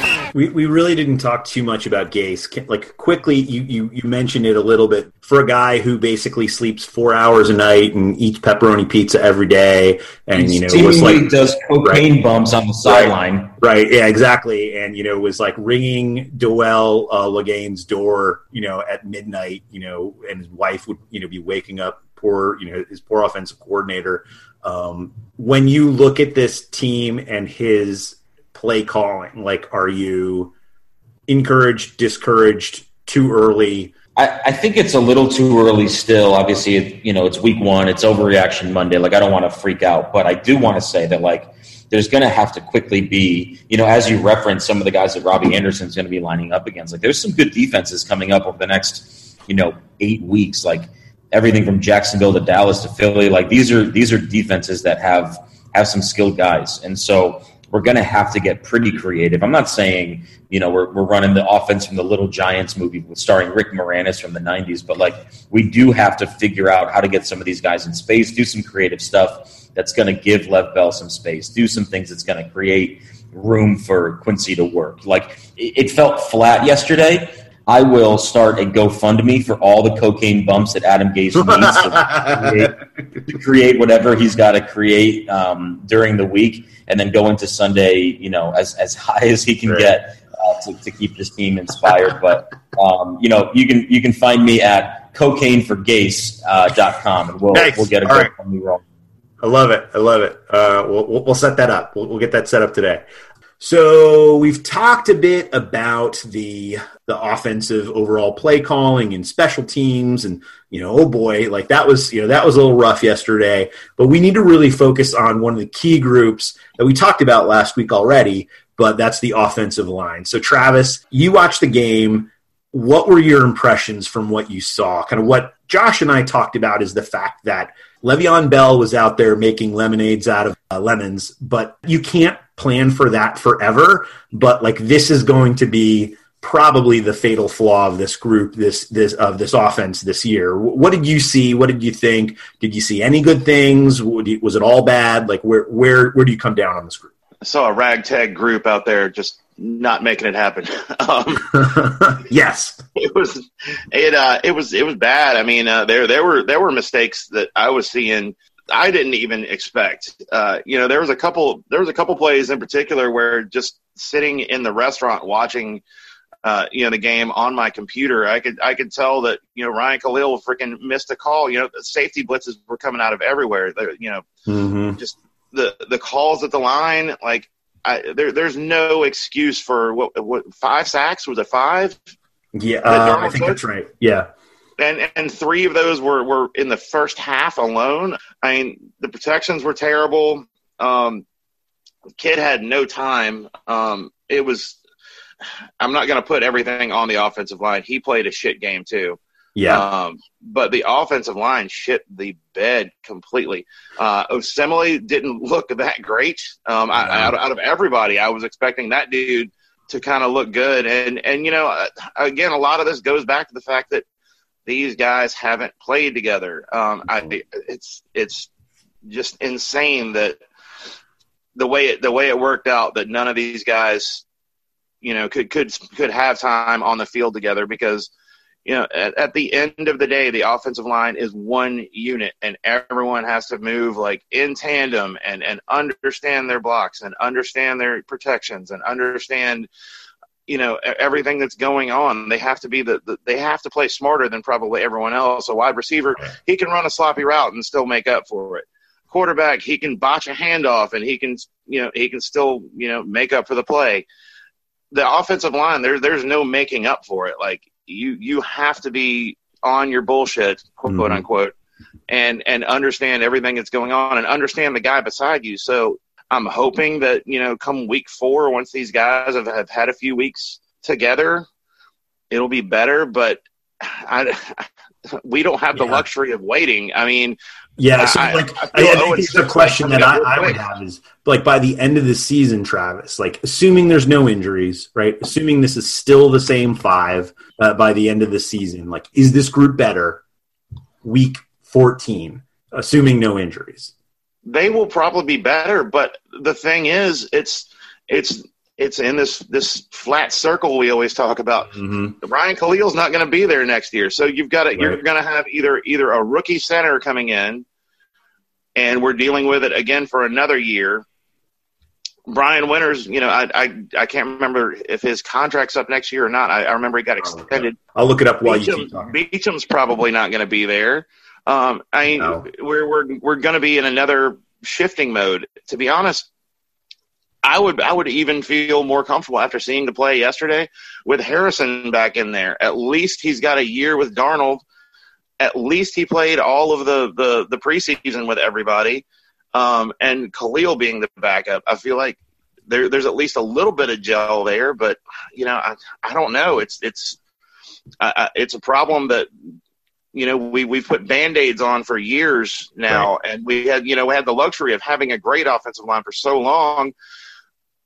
We, we really didn't talk too much about Gase. Like quickly, you, you, you mentioned it a little bit. For a guy who basically sleeps four hours a night and eats pepperoni pizza every day, and you know was like does cocaine right, bumps on the sideline. Right, right, yeah, exactly. And you know was like ringing Dowell uh, Loggains' door, you know, at midnight, you know, and his wife would you know be waking up poor, you know, his poor offensive coordinator. Um, when you look at this team and his play calling? Like, are you encouraged, discouraged, too early? I, I think it's a little too early still. Obviously, it, you know, it's week one, it's overreaction Monday. Like, I don't want to freak out, but I do want to say that, like, there's going to have to quickly be, you know, as you reference some of the guys that Robbie Anderson's going to be lining up against. Like, there's some good defenses coming up over the next, you know, eight weeks. Like, everything from Jacksonville to Dallas to Philly. Like, these are these are defenses that have have some skilled guys, and so we're going to have to get pretty creative. I'm not saying, you know, we're, we're running the offense from the Little Giants movie starring Rick Moranis from the 90s, but like we do have to figure out how to get some of these guys in space, do some creative stuff that's going to give Lev Bell some space, do some things that's going to create room for Quincy to work. Like it, it felt flat yesterday. I will start a GoFundMe for all the cocaine bumps that Adam Gase needs to, create, to create, whatever he's got to create um, during the week, and then go into Sunday, you know, as as high as he can right. get uh, to, to keep this team inspired. But um, you know, you can you can find me at cocaineforgase.com, uh, and we'll nice. we'll get a GoFundMe right. roll. I love it. I love it. Uh, we'll, we'll set that up. We'll, we'll get that set up today. So we've talked a bit about the the offensive overall play calling and special teams and you know oh boy like that was you know that was a little rough yesterday but we need to really focus on one of the key groups that we talked about last week already but that's the offensive line. So Travis, you watched the game what were your impressions from what you saw? Kind of what Josh and I talked about is the fact that Le'Veon Bell was out there making lemonades out of uh, lemons, but you can't plan for that forever. But like this is going to be probably the fatal flaw of this group, this this of this offense this year. What did you see? What did you think? Did you see any good things? Was it all bad? Like where where where do you come down on this group? I saw a ragtag group out there just not making it happen. um, yes, it was it uh, it was it was bad. I mean, uh, there there were there were mistakes that I was seeing I didn't even expect. Uh, you know, there was a couple there was a couple plays in particular where just sitting in the restaurant watching uh, you know the game on my computer, I could I could tell that you know Ryan Kalil freaking missed a call. You know, the safety blitzes were coming out of everywhere. They're, you know, mm-hmm. just the the calls at the line. Like I, there, there's no excuse for what what five sacks was it five? Yeah, uh, I think that's right. Yeah and and three of those were were in the first half alone. I mean, the protections were terrible. Um, kid had no time. Um, it was. I'm not going to put everything on the offensive line. He played a shit game too. Yeah. Um, but the offensive line shit the bed completely. Uh, Osemele didn't look that great. Um, I, out, out of everybody, I was expecting that dude to kind of look good. And, and, you know, again, a lot of this goes back to the fact that these guys haven't played together. Um, I, it's it's just insane that the way it, the way it worked out that none of these guys, you know, could could could have time on the field together because you know at, at the end of the day the offensive line is one unit and everyone has to move like in tandem and and understand their blocks and understand their protections and understand you know everything that's going on. They have to be the, the, they have to play smarter than probably everyone else. A wide receiver, he can run a sloppy route and still make up for it. Quarterback, he can botch a handoff and he can you know he can still you know make up for the play. The offensive line, there there's no making up for it. Like you you have to be on your bullshit, quote mm-hmm. unquote, and and understand everything that's going on and understand the guy beside you. So I'm hoping that you know, come week four, once these guys have, have had a few weeks together, it'll be better. But I, we don't have the Yeah. luxury of waiting. I mean, Yeah, so I- like I I, I think the Smith question that I, I would have is like by the end of the season, Travis, like assuming there's no injuries, right? Assuming this is still the same five uh, by the end of the season, like is this group better week 14, assuming no injuries? They will probably be better. But the thing is, it's it's it's in this this flat circle we always talk about. Mm-hmm. Ryan Kalil's not going to be there next year, so you've got to you're going to have either either a rookie center coming in, and we're dealing with it again for another year. Brian Winters, you know, I I, I can't remember if his contract's up next year or not. I, I remember he got extended. I'll look it up while you Beachum, keep talking. Beachum's probably not going to be there. Um, I No. we're we're we're going to be in another shifting mode. To be honest, I would I would even feel more comfortable after seeing the play yesterday with Harrison back in there. At least he's got a year with Darnold. At least he played all of the the, the preseason with everybody. Um, and Kalil being the backup, I feel like there, there's at least a little bit of gel there. But you know, I, I don't know. It's it's I, it's a problem that you know we we've put band-aids on for years now and we had you know we had the luxury of having a great offensive line for so long.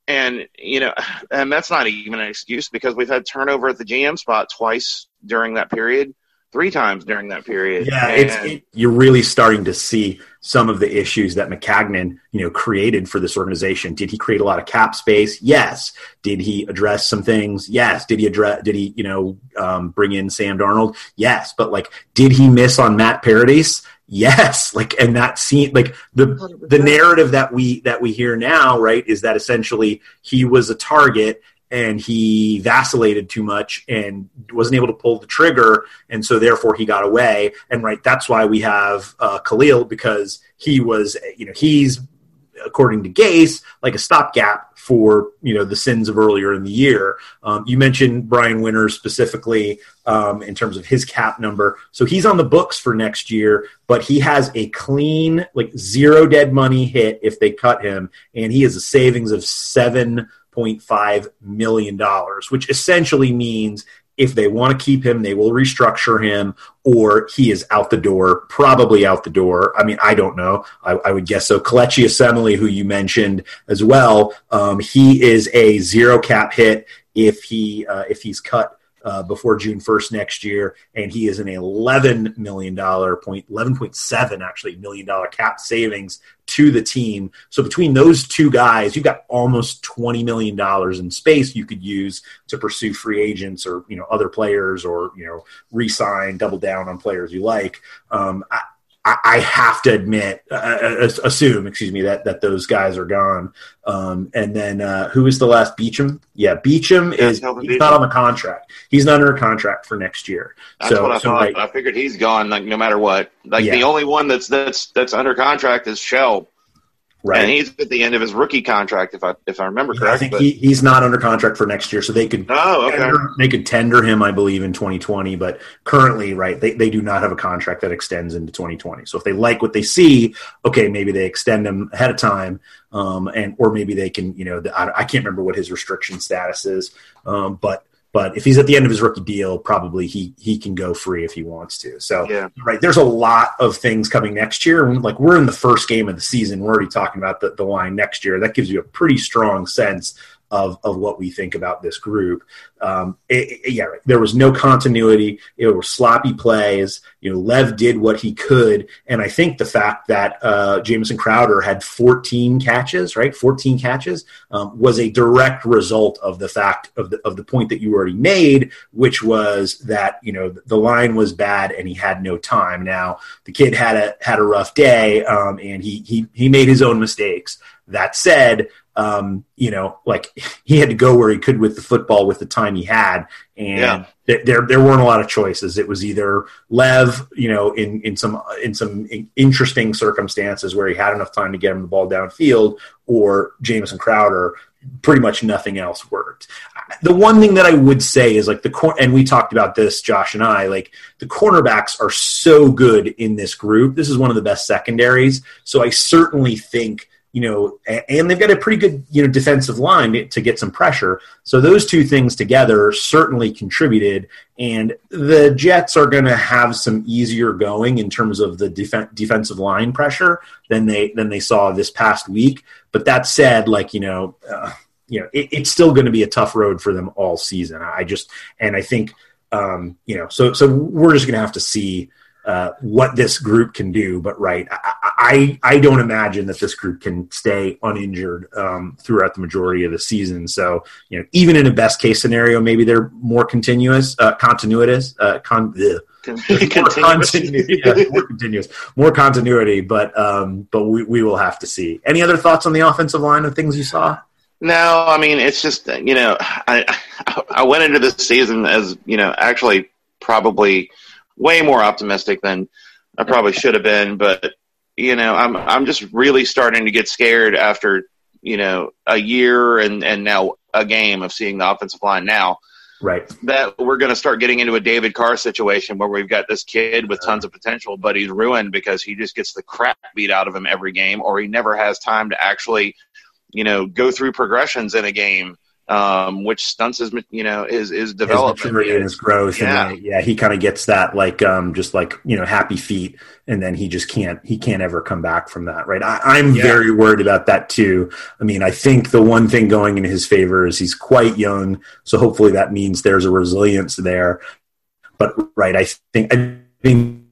And you know and that's not even an excuse because we've had turnover at the GM spot twice during that period three times during that period Yeah, And- it's it, you're really starting to see some of the issues that Maccagnan, you know, created for this organization. Did he create a lot of cap space? Yes. Did he address some things? Yes. Did he address? Did he, you know, um, bring in Sam Darnold? Yes. But like, did he miss on Matt Paradis? Yes. Like, and that scene, like the the narrative that we that we hear now, right, is that essentially he was a target and he vacillated too much and wasn't able to pull the trigger and so therefore he got away. And right that's why we have uh, Kalil because he was you know he's according to Gase like a stopgap for you know the sins of earlier in the year. Um, you mentioned Brian Winters specifically um, in terms of his cap number. So he's on the books for next year but he has a clean like zero dead money hit if they cut him and he has a savings of seven $1.5 million, which essentially means if they want to keep him, they will restructure him, or he is out the door, probably out the door. I mean, I don't know. I, I would guess so. Kelechi Osemele, who you mentioned as well, um, he is a zero cap hit if he uh, if he's cut uh, before June 1st next year, and he is an $11 million point, 11.7 actually million dollar cap savings to the team. So between those two guys, you've got almost $20 million in space you could use to pursue free agents or, you know, other players or, you know, re-sign, double down on players you like. Um, I, I I have to admit, uh, uh, assume, excuse me, that that those guys are gone. Um, and then uh, who is the last Beachum? Yeah, Beachum Yeah, is he's Beachum. not on the contract. He's not under a contract for next year. That's so, what I so, thought. right, I figured he's gone, like no matter what. Like Yeah. the only one that's that's that's under contract is Shell, right. and he's at the end of his rookie contract, if I if I remember Yeah. I think but- he, he's not under contract for next year, so they could oh, okay. tender, they could tender him, I believe, in 2020. But currently, right, they, they do not have a contract that extends into 2020. So if they like what they see, okay, maybe they extend him ahead of time, um, and or maybe they can, you know, the, I, I can't remember what his restriction status is, um, but but if he's at the end of his rookie deal, probably he he can go free if he wants to. So Yeah. right, there's a lot of things coming next year. Like we're in the first game of the season, we're already talking about the, the line next year. That gives you a pretty strong sense of, of what we think about this group. Um, it- it- yeah, right. there was no continuity. It were sloppy plays. You know, Lev did what he could, and I think the fact that uh, Jamison Crowder had 14 catches, right, 14 catches, um, was a direct result of the fact of the of the point that you already made, which was that you know the line was bad and he had no time. Now the kid had a had a rough day, um, and he he he made his own mistakes. That said, um, you know, like he had to go where he could with the football with the time he had, and Yeah. there, there there weren't a lot of choices. It was either Lev, you know, in in some in some interesting circumstances where he had enough time to get him the ball downfield, or Jamison Crowder. Pretty much nothing else worked. The one thing that I would say is like the cor- and we talked about this, Josh and I, like the cornerbacks are so good in this group. This is one of the best secondaries. So I certainly think you know, and they've got a pretty good, you know, defensive line to get some pressure. So those two things together certainly contributed. And the Jets are going to have some easier going in terms of the def- defensive line pressure than they than they saw this past week. But that said, like you know, uh, you know, it, it's still going to be a tough road for them all season. I just and I think um, you know, so so we're just going to have to see uh, what this group can do. But right, I, I, I don't imagine that this group can stay uninjured um, throughout the majority of the season. So you know, even in a best case scenario, maybe they're more continuous, uh, continuous, uh, con- more, continuity, yeah, more continuous, more continuity. But um, but we, we will have to see. Any other thoughts on the offensive line of things you saw? No, I mean it's just you know I I went into this season as you know actually probably way more optimistic than I probably should have been. But you know, I'm I'm just really starting to get scared after you know a year and and now a game of seeing the offensive line now. Right. That we're going to start getting into a David Carr situation where we've got this kid with tons of potential, but he's ruined because he just gets the crap beat out of him every game, or he never has time to actually, you know, go through progressions in a game um, which stunts his you know his his development his maturity and his growth. Yeah, and yeah, he kind of gets that like um, just like you know happy feet, and then he just can't he can't ever come back from that. Right, I, am yeah. very worried about that too. I mean, I think the one thing going in his favor is he's quite young, so hopefully that means there's a resilience there. But right, I think I think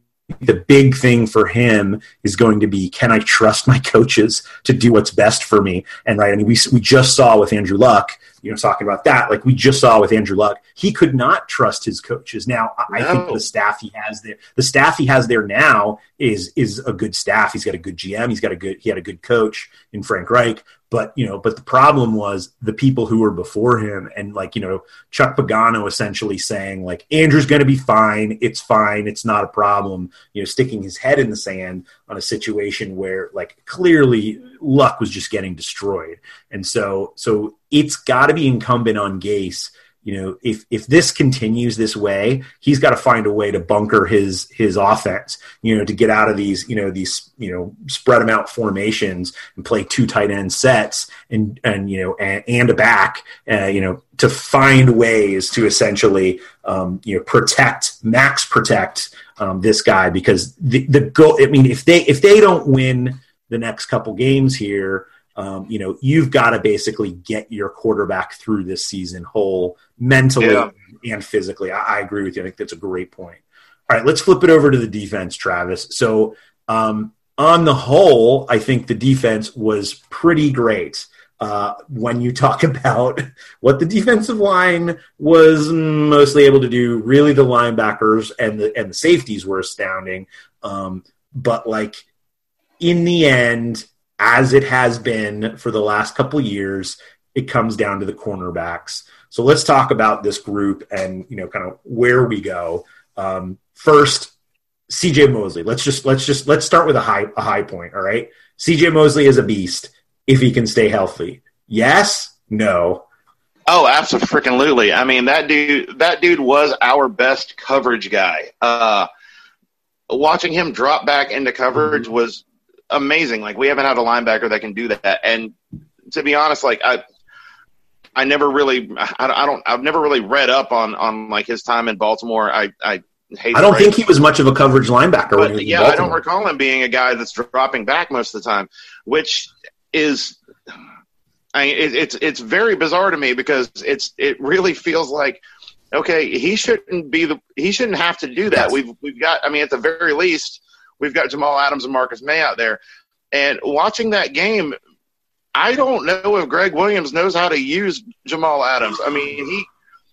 the big thing for him is going to be can I trust my coaches to do what's best for me? And right, I mean, we, we just saw with Andrew Luck, you know, talking about that, like we just saw with Andrew Luck, he could not trust his coaches. Now, I no. think the staff he has there, the staff he has there now is is a good staff. He's got a good GM. He's got a good he had a good coach in Frank Reich. But you know, but the problem was the people who were before him, and like you know, Chuck Pagano essentially saying like Andrew's going to be fine. It's fine. It's not a problem. You know, sticking his head in the sand on a situation where like clearly luck was just getting destroyed, and so so it's got to be incumbent on Gase you know, if if this continues this way, he's got to find a way to bunker his his offense. You know, to get out of these you know these you know spread them out formations and play two tight end sets and and you know and, and a back. Uh, you know, to find ways to essentially um, you know protect max protect um, this guy because the the goal. I mean, if they if they don't win the next couple games here um, you know, you've got to basically get your quarterback through this season whole mentally yeah. and physically. I, I, agree with you. I think that's a great point. All right, let's flip it over to the defense, Travis. So, um, on the whole, I think the defense was pretty great. Uh, when you talk about what the defensive line was mostly able to do, really the linebackers and the and the safeties were astounding. Um, but like in the end, as it has been for the last couple years, it comes down to the cornerbacks. So let's talk about this group and you know kind of where we go. Um, first, CJ Mosley. Let's just let's just let's start with a high a high point. All right, CJ Mosley is a beast if he can stay healthy. Yes, no. Oh, absolutely. I mean that dude that dude was our best coverage guy. Uh, watching him drop back into coverage mm-hmm. was amazing. Like we haven't had a linebacker that can do that. And to be honest, like I, I never really, I, I don't, I've never really read up on on like his time in Baltimore. I, I hate. I don't think he was much of a coverage linebacker. But, yeah, I don't recall him being a guy that's dropping back most of the time, which is. I mean, it, it's it's very bizarre to me because it's it really feels like okay he shouldn't be the he shouldn't have to do that. Yes. We've we've got I mean at the very least We've got Jamal Adams and Marcus Maye out there. And watching that game, I don't know if Gregg Williams knows how to use Jamal Adams. I mean, he.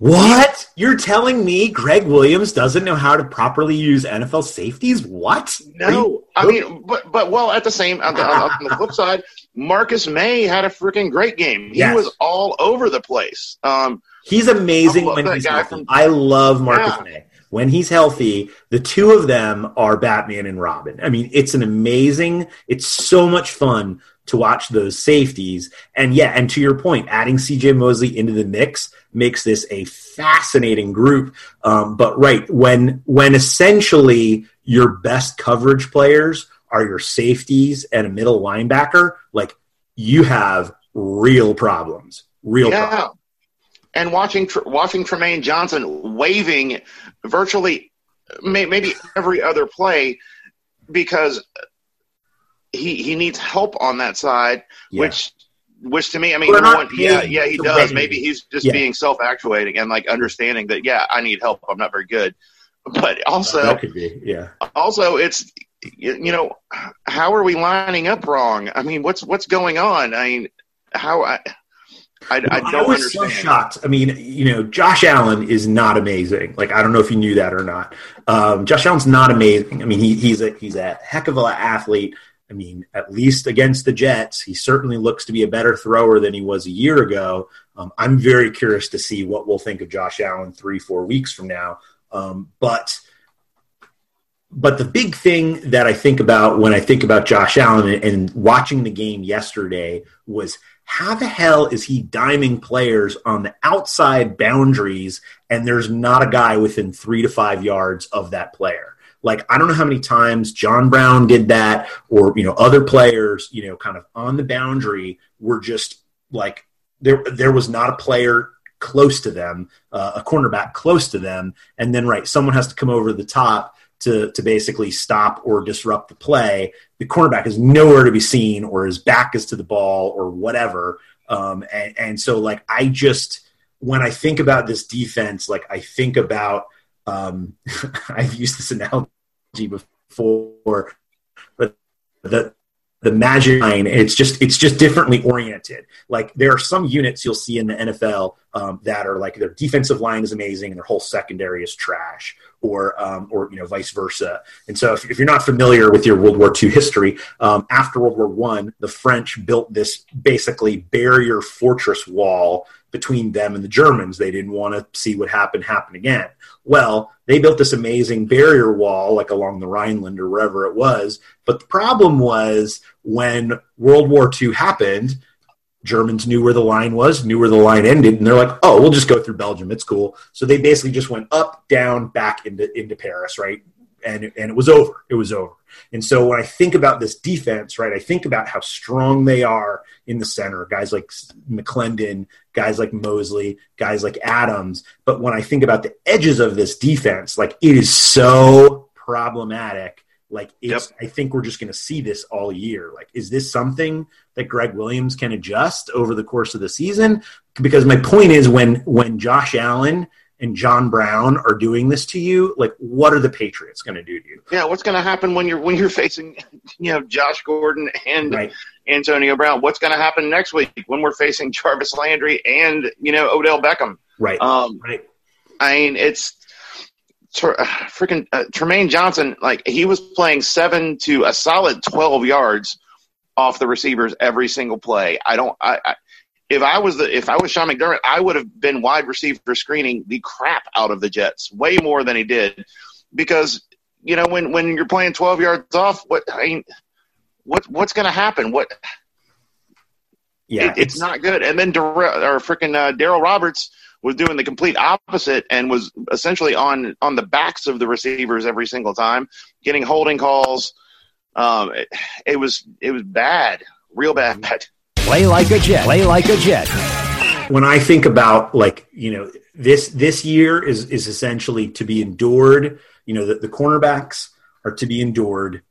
What? You're telling me Gregg Williams doesn't know how to properly use NFL safeties? What? No, I mean, but but well, at the same on the, on the flip side, Marcus Maye had a freaking great game. He yes. was all over the place. Um, he's amazing when he's healthy. From, I love Marcus yeah. Maye when he's healthy, the two of them are Batman and Robin. I mean, it's an amazing, it's so much fun to watch those safeties. And yeah, and to your point, adding CJ Mosley into the mix makes this a fascinating group. Um, but right, when when essentially your best coverage players are your safeties and a middle linebacker, like you have real problems. Real yeah. problems. And watching watching Trumaine Johnson waving virtually maybe every other play because he he needs help on that side, yeah. which which to me, I mean, one, yeah, yeah, he does. Maybe he's just yeah. being self actuating and like understanding that, yeah, I need help. I'm not very good, but also, that could be, yeah. Also, it's you know, how are we lining up wrong? I mean, what's what's going on? I mean, how I. I, I don't I was understand. so shocked. I mean, you know, Josh Allen is not amazing. Like, I don't know if you knew that or not. Um, Josh Allen's not amazing. I mean, he, he's a he's a heck of an athlete. I mean, at least against the Jets, he certainly looks to be a better thrower than he was a year ago. Um, I'm very curious to see what we'll think of Josh Allen three, four weeks from now. Um, but but the big thing that I think about when I think about Josh Allen and, and watching the game yesterday was how the hell is he diming players on the outside boundaries and there's not a guy within three to five yards of that player? Like I don't know how many times John Brown did that, or you know other players, you know, kind of on the boundary were just like there. There was not a player close to them, uh, a cornerback close to them, and then right, someone has to come over the top to to basically stop or disrupt the play. The cornerback is nowhere to be seen, or his back is to the ball, or whatever. Um, and, and so, like, I just when I think about this defense, like I think about um, I've used this analogy before, but the the Maginot line it's just it's just differently oriented. Like there are some units you'll see in the nfl um, that are like their defensive line is amazing and their whole secondary is trash or um, or you know vice versa. And so if, if, you're not familiar with your world war ii history um, after world war one the french built this basically barrier fortress wall between them and the germans they didn't want to see what happened happen again well, they built this amazing barrier wall, like along the Rhineland or wherever it was. But the problem was when World War II happened, Germans knew where the line was, knew where the line ended, and they're like, "Oh, we'll just go through Belgium. It's cool." So they basically just went up, down, back into into Paris, right? And and it was over. It was over. And so when I think about this defense, right, I think about how strong they are in the center, guys like McLendon, guys like Mosley, guys like Adams. But when I think about the edges of this defense, like it is so problematic. Like it's, yep. I think we're just going to see this all year. Like, is this something that Gregg Williams can adjust over the course of the season? Because my point is, when when Josh Allen and John Brown are doing this to you, like what are the Patriots going to do to you? Yeah, what's going to happen when you're when you're facing you know Josh Gordon and right. Antonio Brown? What's going to happen next week when we're facing Jarvis Landry and you know Odell Beckham? Right. Um, right. I mean, it's freaking uh, Trumaine Johnson. Like he was playing seven to a solid twelve yards off the receivers every single play. I don't. I, I if I was the if I was Sean McDermott, I would have been wide receiver screening the crap out of the Jets way more than he did, because you know when when you're playing 12 yards off, what I mean, what what's going to happen? What? Yeah, it, it's, it's, not good. And then Darrell, or freaking uh, Darryl Roberts was doing the complete opposite and was essentially on on the backs of the receivers every single time, getting holding calls. Um, it, it was it was bad, real bad. Play like a Jet. Play like a Jet. When I think about like you know this this year is is essentially to be endured. You know the, the cornerbacks are to be endured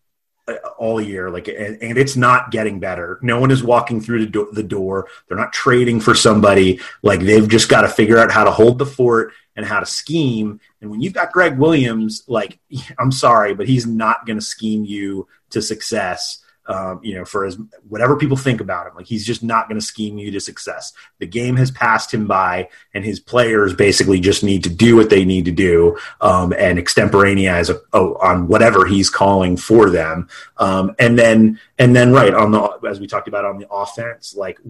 uh, all year like and, and, it's not getting better no one is walking through the, do- the door they're not trading for somebody like they've just got to figure out how to hold the fort and how to scheme and when you've got gregg williams like i'm sorry but he's not going to scheme you to success um, you know, for his whatever people think about him. Like he's just not going to scheme you to success. The game has passed him by, and his players basically just need to do what they need to do um, and extemporaneous oh, on whatever he's calling for them. Um, and then, and then, right on the as we talked about on the offense, like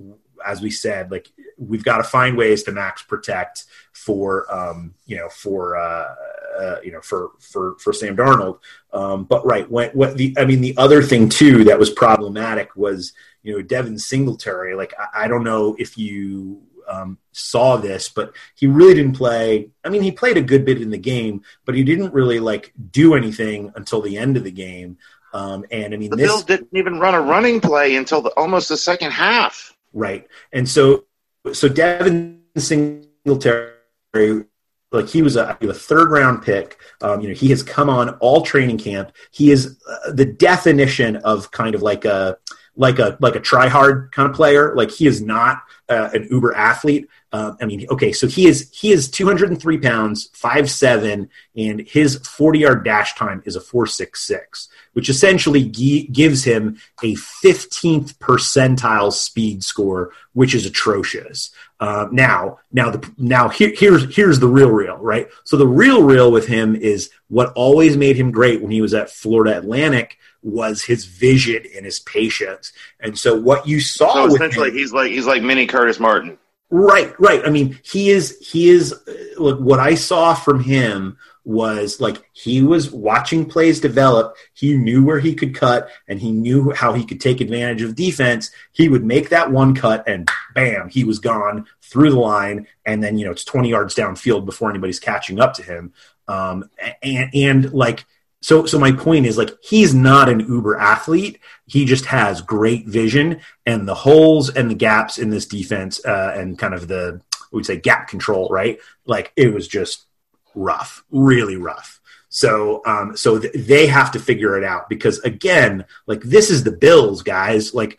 as we said, like we've got to find ways to max protect for um, you know for uh, uh, you know for for for Sam Darnold. Um, but right, when, what the I mean the other thing too that was problematic was you know Devin Singletary. Like I, I don't know if you um, saw this, but he really didn't play. I mean, he played a good bit in the game, but he didn't really like do anything until the end of the game. Um, and I mean, The this Bills didn't even run a running play until the, almost the second half. right, and so so Devin Singletary, like he was a, a third round pick. Um, you know, he has come on all training camp. He is uh, the definition of kind of like a like a like a try hard kind of player. Like he is not uh, an uber athlete. Uh, I mean, okay, so he is he is 203 pounds, five seven, and his 40 yard dash time is a 466, which essentially gi- gives him a 15th percentile speed score, which is atrocious. Uh, now, now the now here, here's here's the real real, right? So the real real with him is what always made him great when he was at Florida Atlantic was his vision and his patience. And so what you saw So essentially, him, he's like he's like mini Curtis Martin. Right, right. I mean, he is he is uh, look what I saw from him was like he was watching plays develop. He knew where he could cut and he knew how he could take advantage of defense. He would make that one cut and bam, he was gone through the line and then you know it's 20 yards downfield before anybody's catching up to him. Um and and like so so my point is like he's not an uber athlete. He just has great vision and the holes and the gaps in this defense uh, and kind of the we'd say gap control right? Like it was just rough really rough. So um so th- they have to figure it out because again like this is the bills guys. Like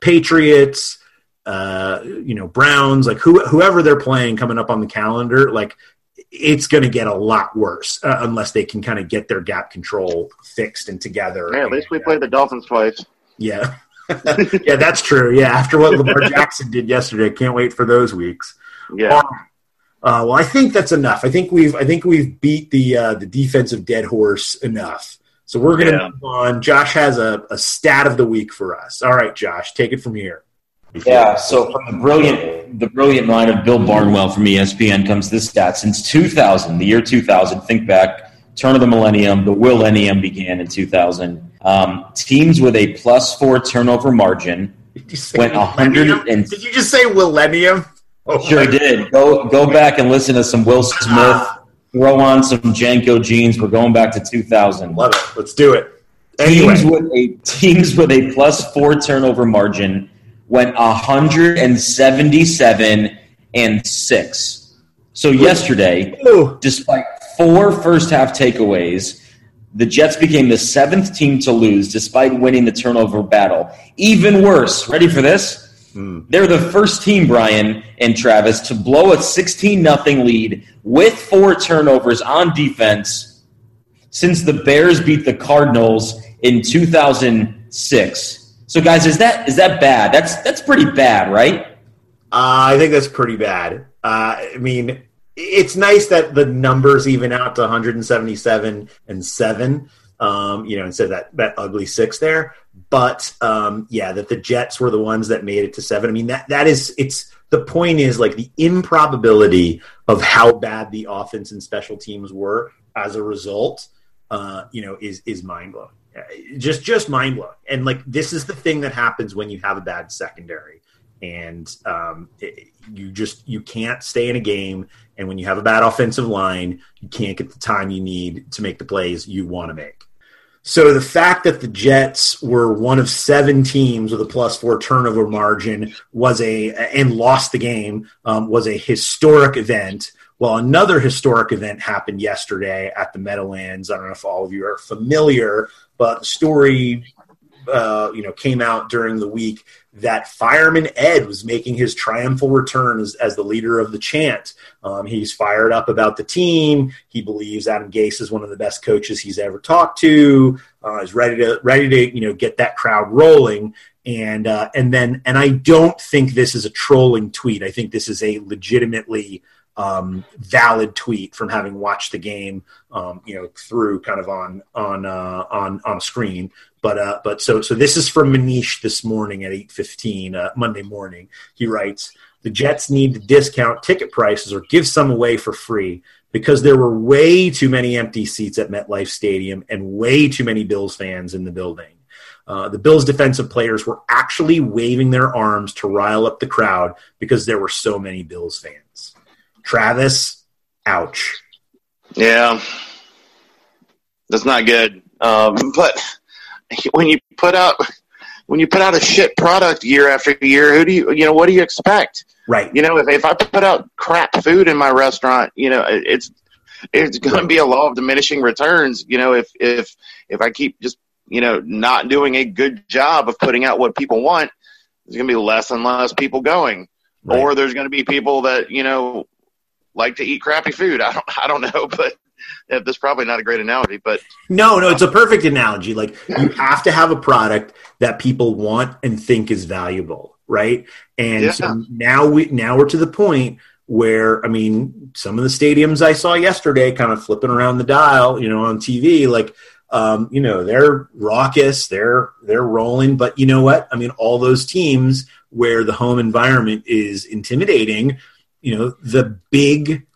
patriots uh you know browns like who, whoever they're playing coming up on the calendar like it's going to get a lot worse uh, unless they can kind of get their gap control fixed and together. Yeah, at least we uh, played the Dolphins twice. Yeah. yeah, that's true. Yeah, after what Lamar Jackson did yesterday, can't wait for those weeks. Yeah. Uh, well, I think that's enough. I think we've I think we've beat the uh, the defensive dead horse enough. So we're going to Yeah. move on. Josh has a, a stat of the week for us. All right, Josh, take it from here. Yeah, so from the brilliant the brilliant mind of Bill Barnwell from ESPN comes this stat. Since 2000, the year 2000, think back, turn of the millennium, the millennium began in 2000. Um, teams with a plus four turnover margin went 100 and Did you just say millennium? Oh, sure did. Go go back and listen to some Will Smith. Throw on some JNCO jeans. We're going back to 2000. Love it. Let's do it. Anyway, Teams with a teams with a plus four turnover margin went 177 and six. So yesterday, Ooh. despite four first half takeaways, the Jets became the seventh team to lose despite winning the turnover battle. Even worse, ready for this? Hmm. They're the first team, Brian and Travis, to blow a 16 0 lead with four turnovers on defense since the Bears beat the Cardinals in 2006. So, guys, is that is that bad? That's that's pretty bad, right? Uh, I think that's pretty bad. Uh, I mean, it's nice that the numbers even out to 177 and seven. Um, you know, instead of that that ugly six there. But um, yeah, that the Jets were the ones that made it to seven. I mean, that that is it's the point is like the improbability of how bad the offense and special teams were as a result. Uh, you know, is is mind blowing. Just just mind blowing. And like this is the thing that happens when you have a bad secondary. And um, it, you just you can't stay in a game. And when you have a bad offensive line you can't get the time you need to make the plays you want to make. So the fact that the jets were one of seven teams with a plus four turnover margin was a and lost the game um, was a historic event well another historic event happened yesterday at the meadowlands i don't know if all of you are familiar but the story uh, you know came out during the week that fireman Ed was making his triumphal return as, as the leader of the chant. Um, he's fired up about the team. He believes Adam Gase is one of the best coaches he's ever talked to. Uh, is ready to ready to you know get that crowd rolling. And uh, and then and I don't think this is a trolling tweet. I think this is a legitimately um, valid tweet from having watched the game, um, you know, through kind of on on uh, on on a screen. But uh, but so so this is from Manish this morning at eight fifteen uh, Monday morning. He writes: the Jets need to discount ticket prices or give some away for free because there were way too many empty seats at MetLife Stadium and way too many Bills fans in the building. Uh, the Bills' defensive players were actually waving their arms to rile up the crowd because there were so many Bills fans. Travis, ouch. Yeah, that's not good. Um, but when you put out when you put out a shit product year after year, who do you you know what do you expect? Right. You know, if if I put out crap food in my restaurant, you know, it's it's going to be a law of diminishing returns. You know, if if if I keep just you know not doing a good job of putting out what people want, there's going to be less and less people going, right. or there's going to be people that you know like to eat crappy food. I don't I don't know, but yeah, that's probably not a great analogy, but no, no, it's a perfect analogy. Like you have to have a product that people want and think is valuable, right? And yeah. so now we now we're to the point where I mean, some of the stadiums I saw yesterday, kind of flipping around the dial, you know, on TV, like um, you know, they're raucous, they're they're rolling, but you know what? I mean, all those teams where the home environment is intimidating, you know, the big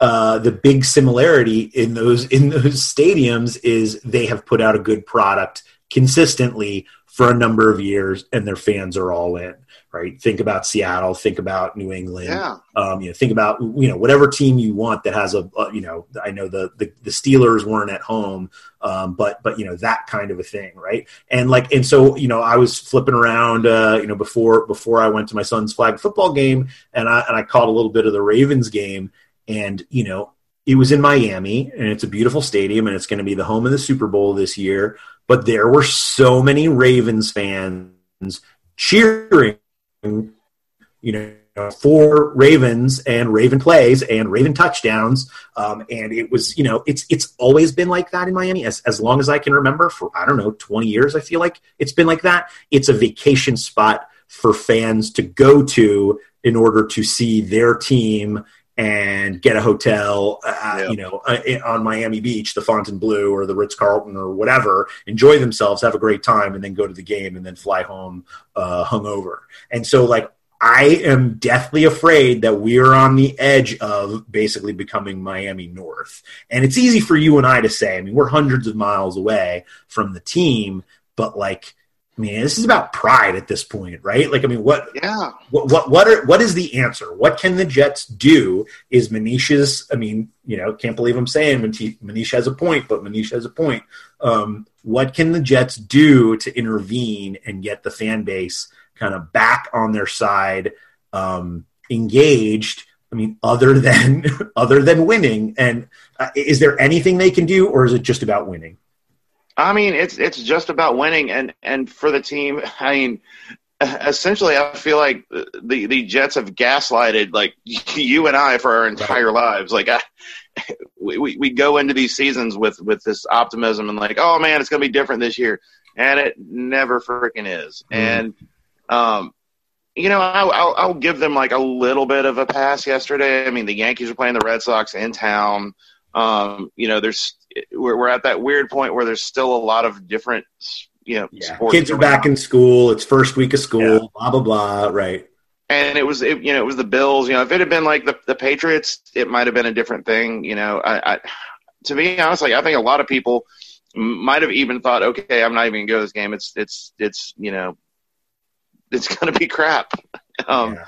uh, the big similarity in those in those stadiums is they have put out a good product consistently for a number of years, and their fans are all in. Right? Think about Seattle. Think about New England. Yeah. Um, you know, think about you know whatever team you want that has a, a you know I know the, the, the Steelers weren't at home, um, but but you know that kind of a thing, right? And like and so you know I was flipping around uh, you know before before I went to my son's flag football game, and I and I caught a little bit of the Ravens game and, you know, it was in Miami and it's a beautiful stadium and it's going to be the home of the Super Bowl this year. But there were so many Ravens fans cheering, you know, for Ravens and Raven plays and Raven touchdowns. Um, and it was, you know, it's it's always been like that in Miami as, as long as I can remember. For I don't know, 20 years, I feel like it's been like that. It's a vacation spot for fans to go to in order to see their team and get a hotel, uh, you know, uh, on Miami Beach, the Fontainebleau or the Ritz Carlton or whatever, enjoy themselves, have a great time, and then go to the game and then fly home uh, hungover. And so, like, I am deathly afraid that we are on the edge of basically becoming Miami North. And it's easy for you and I to say. I mean, we're hundreds of miles away from the team, but like I mean, this is about pride at this point, right? Like, I mean, what, yeah, what, what, what are, what is the answer? What can the Jets do? Is Manish's, I mean, you know, can't believe I'm saying Manish has a point, but Manish has a point. Um, what can the Jets do to intervene and get the fan base kind of back on their side, um, engaged? I mean, other than, other than winning, and uh, is there anything they can do, or is it just about winning? I mean, it's it's just about winning, and and for the team, I mean, essentially, I feel like the the Jets have gaslighted like you and I for our entire lives. Like, I, we we go into these seasons with with this optimism and like, oh man, it's gonna be different this year, and it never freaking is. Mm. And um, you know, I, I'll, I'll give them like a little bit of a pass yesterday. I mean, the Yankees are playing the Red Sox in town. Um, you know, there's we're, we're at that weird point where there's still a lot of different, you know, yeah. kids are back on. in school. It's first week of school. Yeah. Blah blah blah. Right. And it was, it, you know, it was the Bills. You know, if it had been like the the Patriots, it might have been a different thing. You know, I, I to be honest, like I think a lot of people might have even thought, okay, I'm not even gonna go to this game. It's it's it's you know, it's gonna be crap. Um, yeah.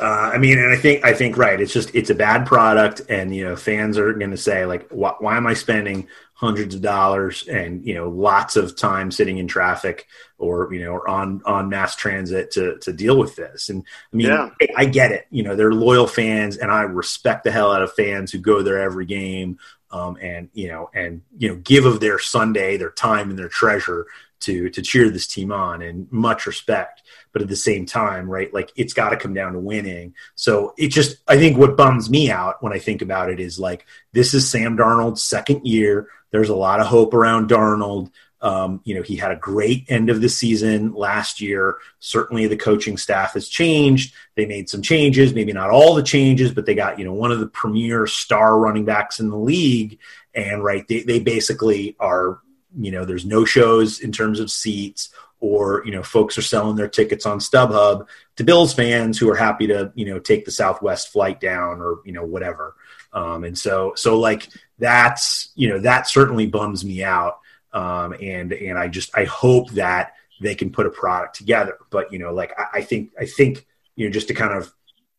Uh, I mean, and I think I think right. It's just it's a bad product, and you know, fans are going to say like, why, why, am I spending hundreds of dollars and you know lots of time sitting in traffic or you know or on on mass transit to to deal with this? And I mean, yeah. I, I get it. You know, they're loyal fans, and I respect the hell out of fans who go there every game. Um, and you know, and you know, give of their Sunday, their time, and their treasure to to cheer this team on, and much respect but at the same time, right, like it's got to come down to winning. So it just, I think what bums me out when I think about it is like, this is Sam Darnold's second year. There's a lot of hope around Darnold. Um, you know, he had a great end of the season last year. Certainly the coaching staff has changed. They made some changes, maybe not all the changes, but they got, you know, one of the premier star running backs in the league. And right, they, they basically are, you know, there's no shows in terms of seats or you know folks are selling their tickets on StubHub to Bills fans who are happy to you know take the Southwest flight down or you know whatever. Um, and so so like that's you know that certainly bums me out. Um, and and I just I hope that they can put a product together. But you know like I, I think I think you know just to kind of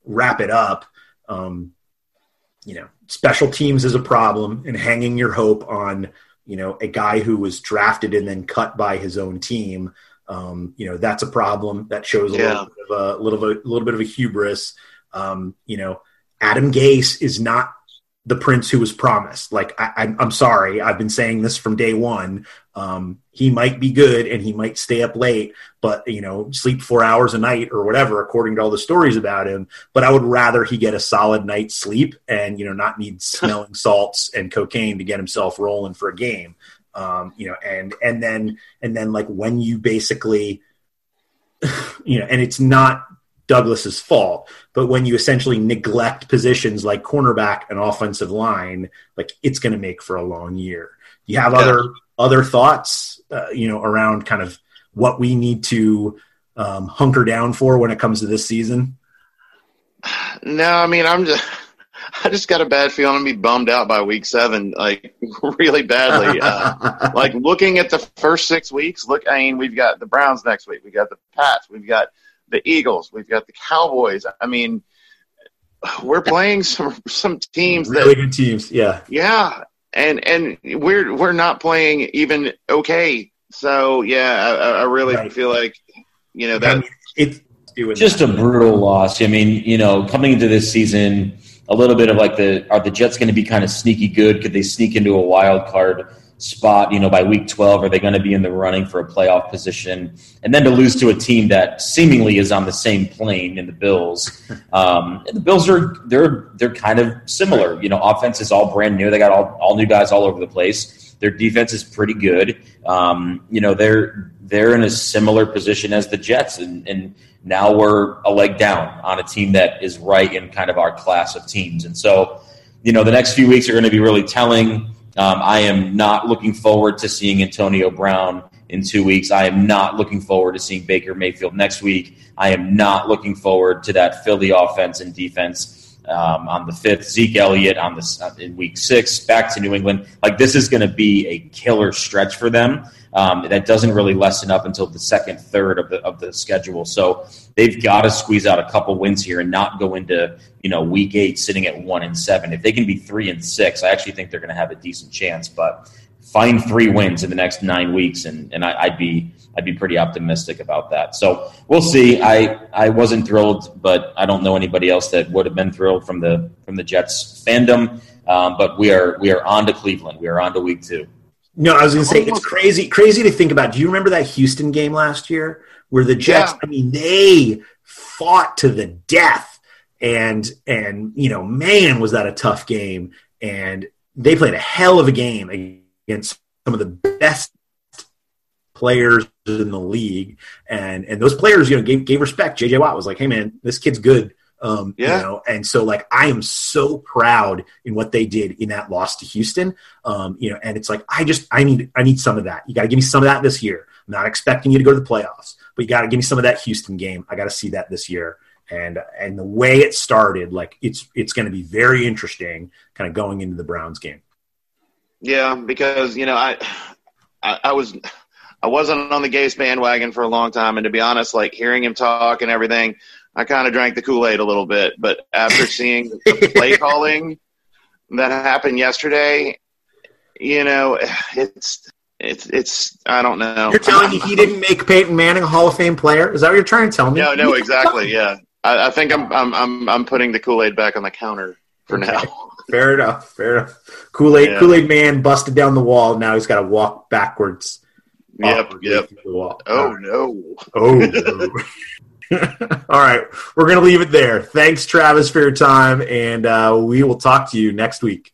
wrap it up. Um, you know, special teams is a problem, and hanging your hope on you know, a guy who was drafted and then cut by his own team. Um, you know, that's a problem. That shows a Yeah. little bit of a little bit, little bit of a hubris. Um, you know, Adam Gase is not the prince who was promised. Like, I, I'm, I'm sorry, I've been saying this from day one. Um, he might be good and he might stay up late, but you know, sleep four hours a night or whatever, according to all the stories about him. But I would rather he get a solid night's sleep and you know not need smelling salts and cocaine to get himself rolling for a game. Um, you know, and and then and then like when you basically, you know, and it's not Douglas's fault, but when you essentially neglect positions like cornerback and offensive line, like it's going to make for a long year. Do you have Yeah. other other thoughts, uh, you know, around kind of what we need to um, hunker down for when it comes to this season? No, I mean I'm just I just got a bad feeling I'm gonna be bummed out by week seven, like really badly. Uh, like looking at the first six weeks, look, I mean, we've got the Browns next week, we got the Pats, we've got the Eagles, we've got the Cowboys. I mean, we're playing some some teams really that, good teams, yeah. yeah, and and we're we're not playing even okay. So yeah, I, I I really Right. feel like you know I that mean, it's doing just a brutal loss. I mean, you know, coming into this season, a little bit of like the are the Jets going to be kind of sneaky good? Could they sneak into a wild card spot? You know, by week twelve, are they going to be in the running for a playoff position? And then to lose to a team that seemingly is on the same plane in the Bills. Um, and the Bills are they're they're kind of similar. You know, offense is all brand new. They got all all new guys all over the place. Their defense is pretty good. Um, you know, they're they're in a similar position as the Jets, and, and now we're a leg down on a team that is right in kind of our class of teams. And so, you know, the next few weeks are going to be really telling. Um, I am not looking forward to seeing Antonio Brown in two weeks. I am not looking forward to seeing Baker Mayfield next week. I am not looking forward to that Philly offense and defense um, on the fifth. Zeke Elliott on the in week six, back to New England. Like this is going to be a killer stretch for them. Um, that doesn't really lessen up until the second third of the of the schedule. So they've got to squeeze out a couple wins here and not go into you know week eight sitting at one and seven. If they can be three and six, I actually think they're going to have a decent chance. But find three wins in the next nine weeks, and and I, I'd be I'd be pretty optimistic about that. So we'll see. I I wasn't thrilled, but I don't know anybody else that would have been thrilled from the from the Jets fandom. Um, but we are we are on to Cleveland. We are on to week two. No, I was going to say it's crazy, crazy to think about. Do you remember that Houston game last year where the Jets? Yeah. I mean, they fought to the death, and and you know, man, was that a tough game. And they played a hell of a game against some of the best players in the league, and and those players, you know, gave gave respect. JJ Watt was like, "Hey, man, this kid's good." Um, Yeah. You know, and so like I am so proud in what they did in that loss to Houston. Um, you know, and it's like I just I need I need some of that. You got to give me some of that this year. I'm not expecting you to go to the playoffs, but you got to give me some of that Houston game. I got to see that this year. And and the way it started, like it's it's going to be very interesting, kind of going into the Browns game. Yeah, because you know I, I, I was, I wasn't on the Gase bandwagon for a long time, and to be honest, like hearing him talk and everything, I kind of drank the Kool Aid a little bit. But after seeing the play calling that happened yesterday, you know, it's it's it's I don't know. You're telling me he didn't make Peyton Manning a Hall of Fame player? Is that what you're trying to tell me? No, no, exactly. Yeah, I, I think I'm I'm I'm I'm putting the Kool Aid back on the counter for now. Fair enough. Fair enough. Kool Aid Yeah. Kool Aid Man busted down the wall. Now he's got to walk backwards. Yep, yep. through The wall. Oh no. Oh. no. All right, we're gonna leave it there. Thanks, Travis, for your time, and uh, we will talk to you next week.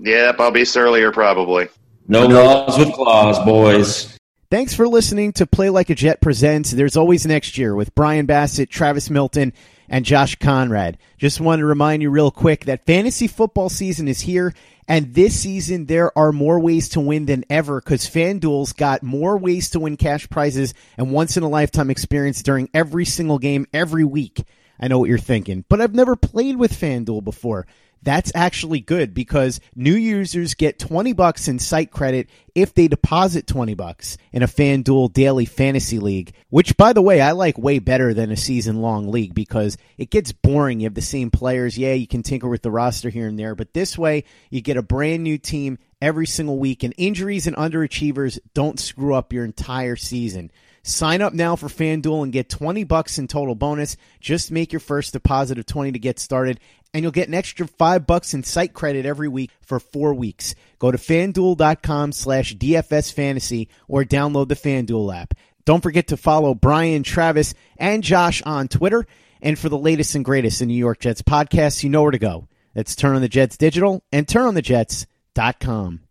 Yep, I'll be surlier probably. No laws with claws, boys. Thanks for listening to Play Like a Jet Presents. There's always next year with Brian Bassett, Travis Milton, and Josh Conrad. Just want to remind you real quick that fantasy football season is here. And this season, there are more ways to win than ever because FanDuel's got more ways to win cash prizes and once in a lifetime experience during every single game every week. I know what you're thinking, but I've never played with FanDuel before. That's actually good because new users get 20 bucks in site credit if they deposit 20 bucks in a FanDuel daily fantasy league, which by the way, I like way better than a season long league because it gets boring. You have the same players. Yeah, you can tinker with the roster here and there, but this way you get a brand new team every single week, and injuries and underachievers don't screw up your entire season. Sign up now for FanDuel and get 20 bucks in total bonus. Just make your first deposit of 20 to get started, and you'll get an extra 5 bucks in site credit every week for 4 weeks. Go to fanduel.com slash DFS fantasy or download the FanDuel app. Don't forget to follow Brian, Travis, and Josh on Twitter. And for the latest and greatest in New York Jets podcasts, you know where to go. That's Turn on the Jets Digital and turnonthejets.com.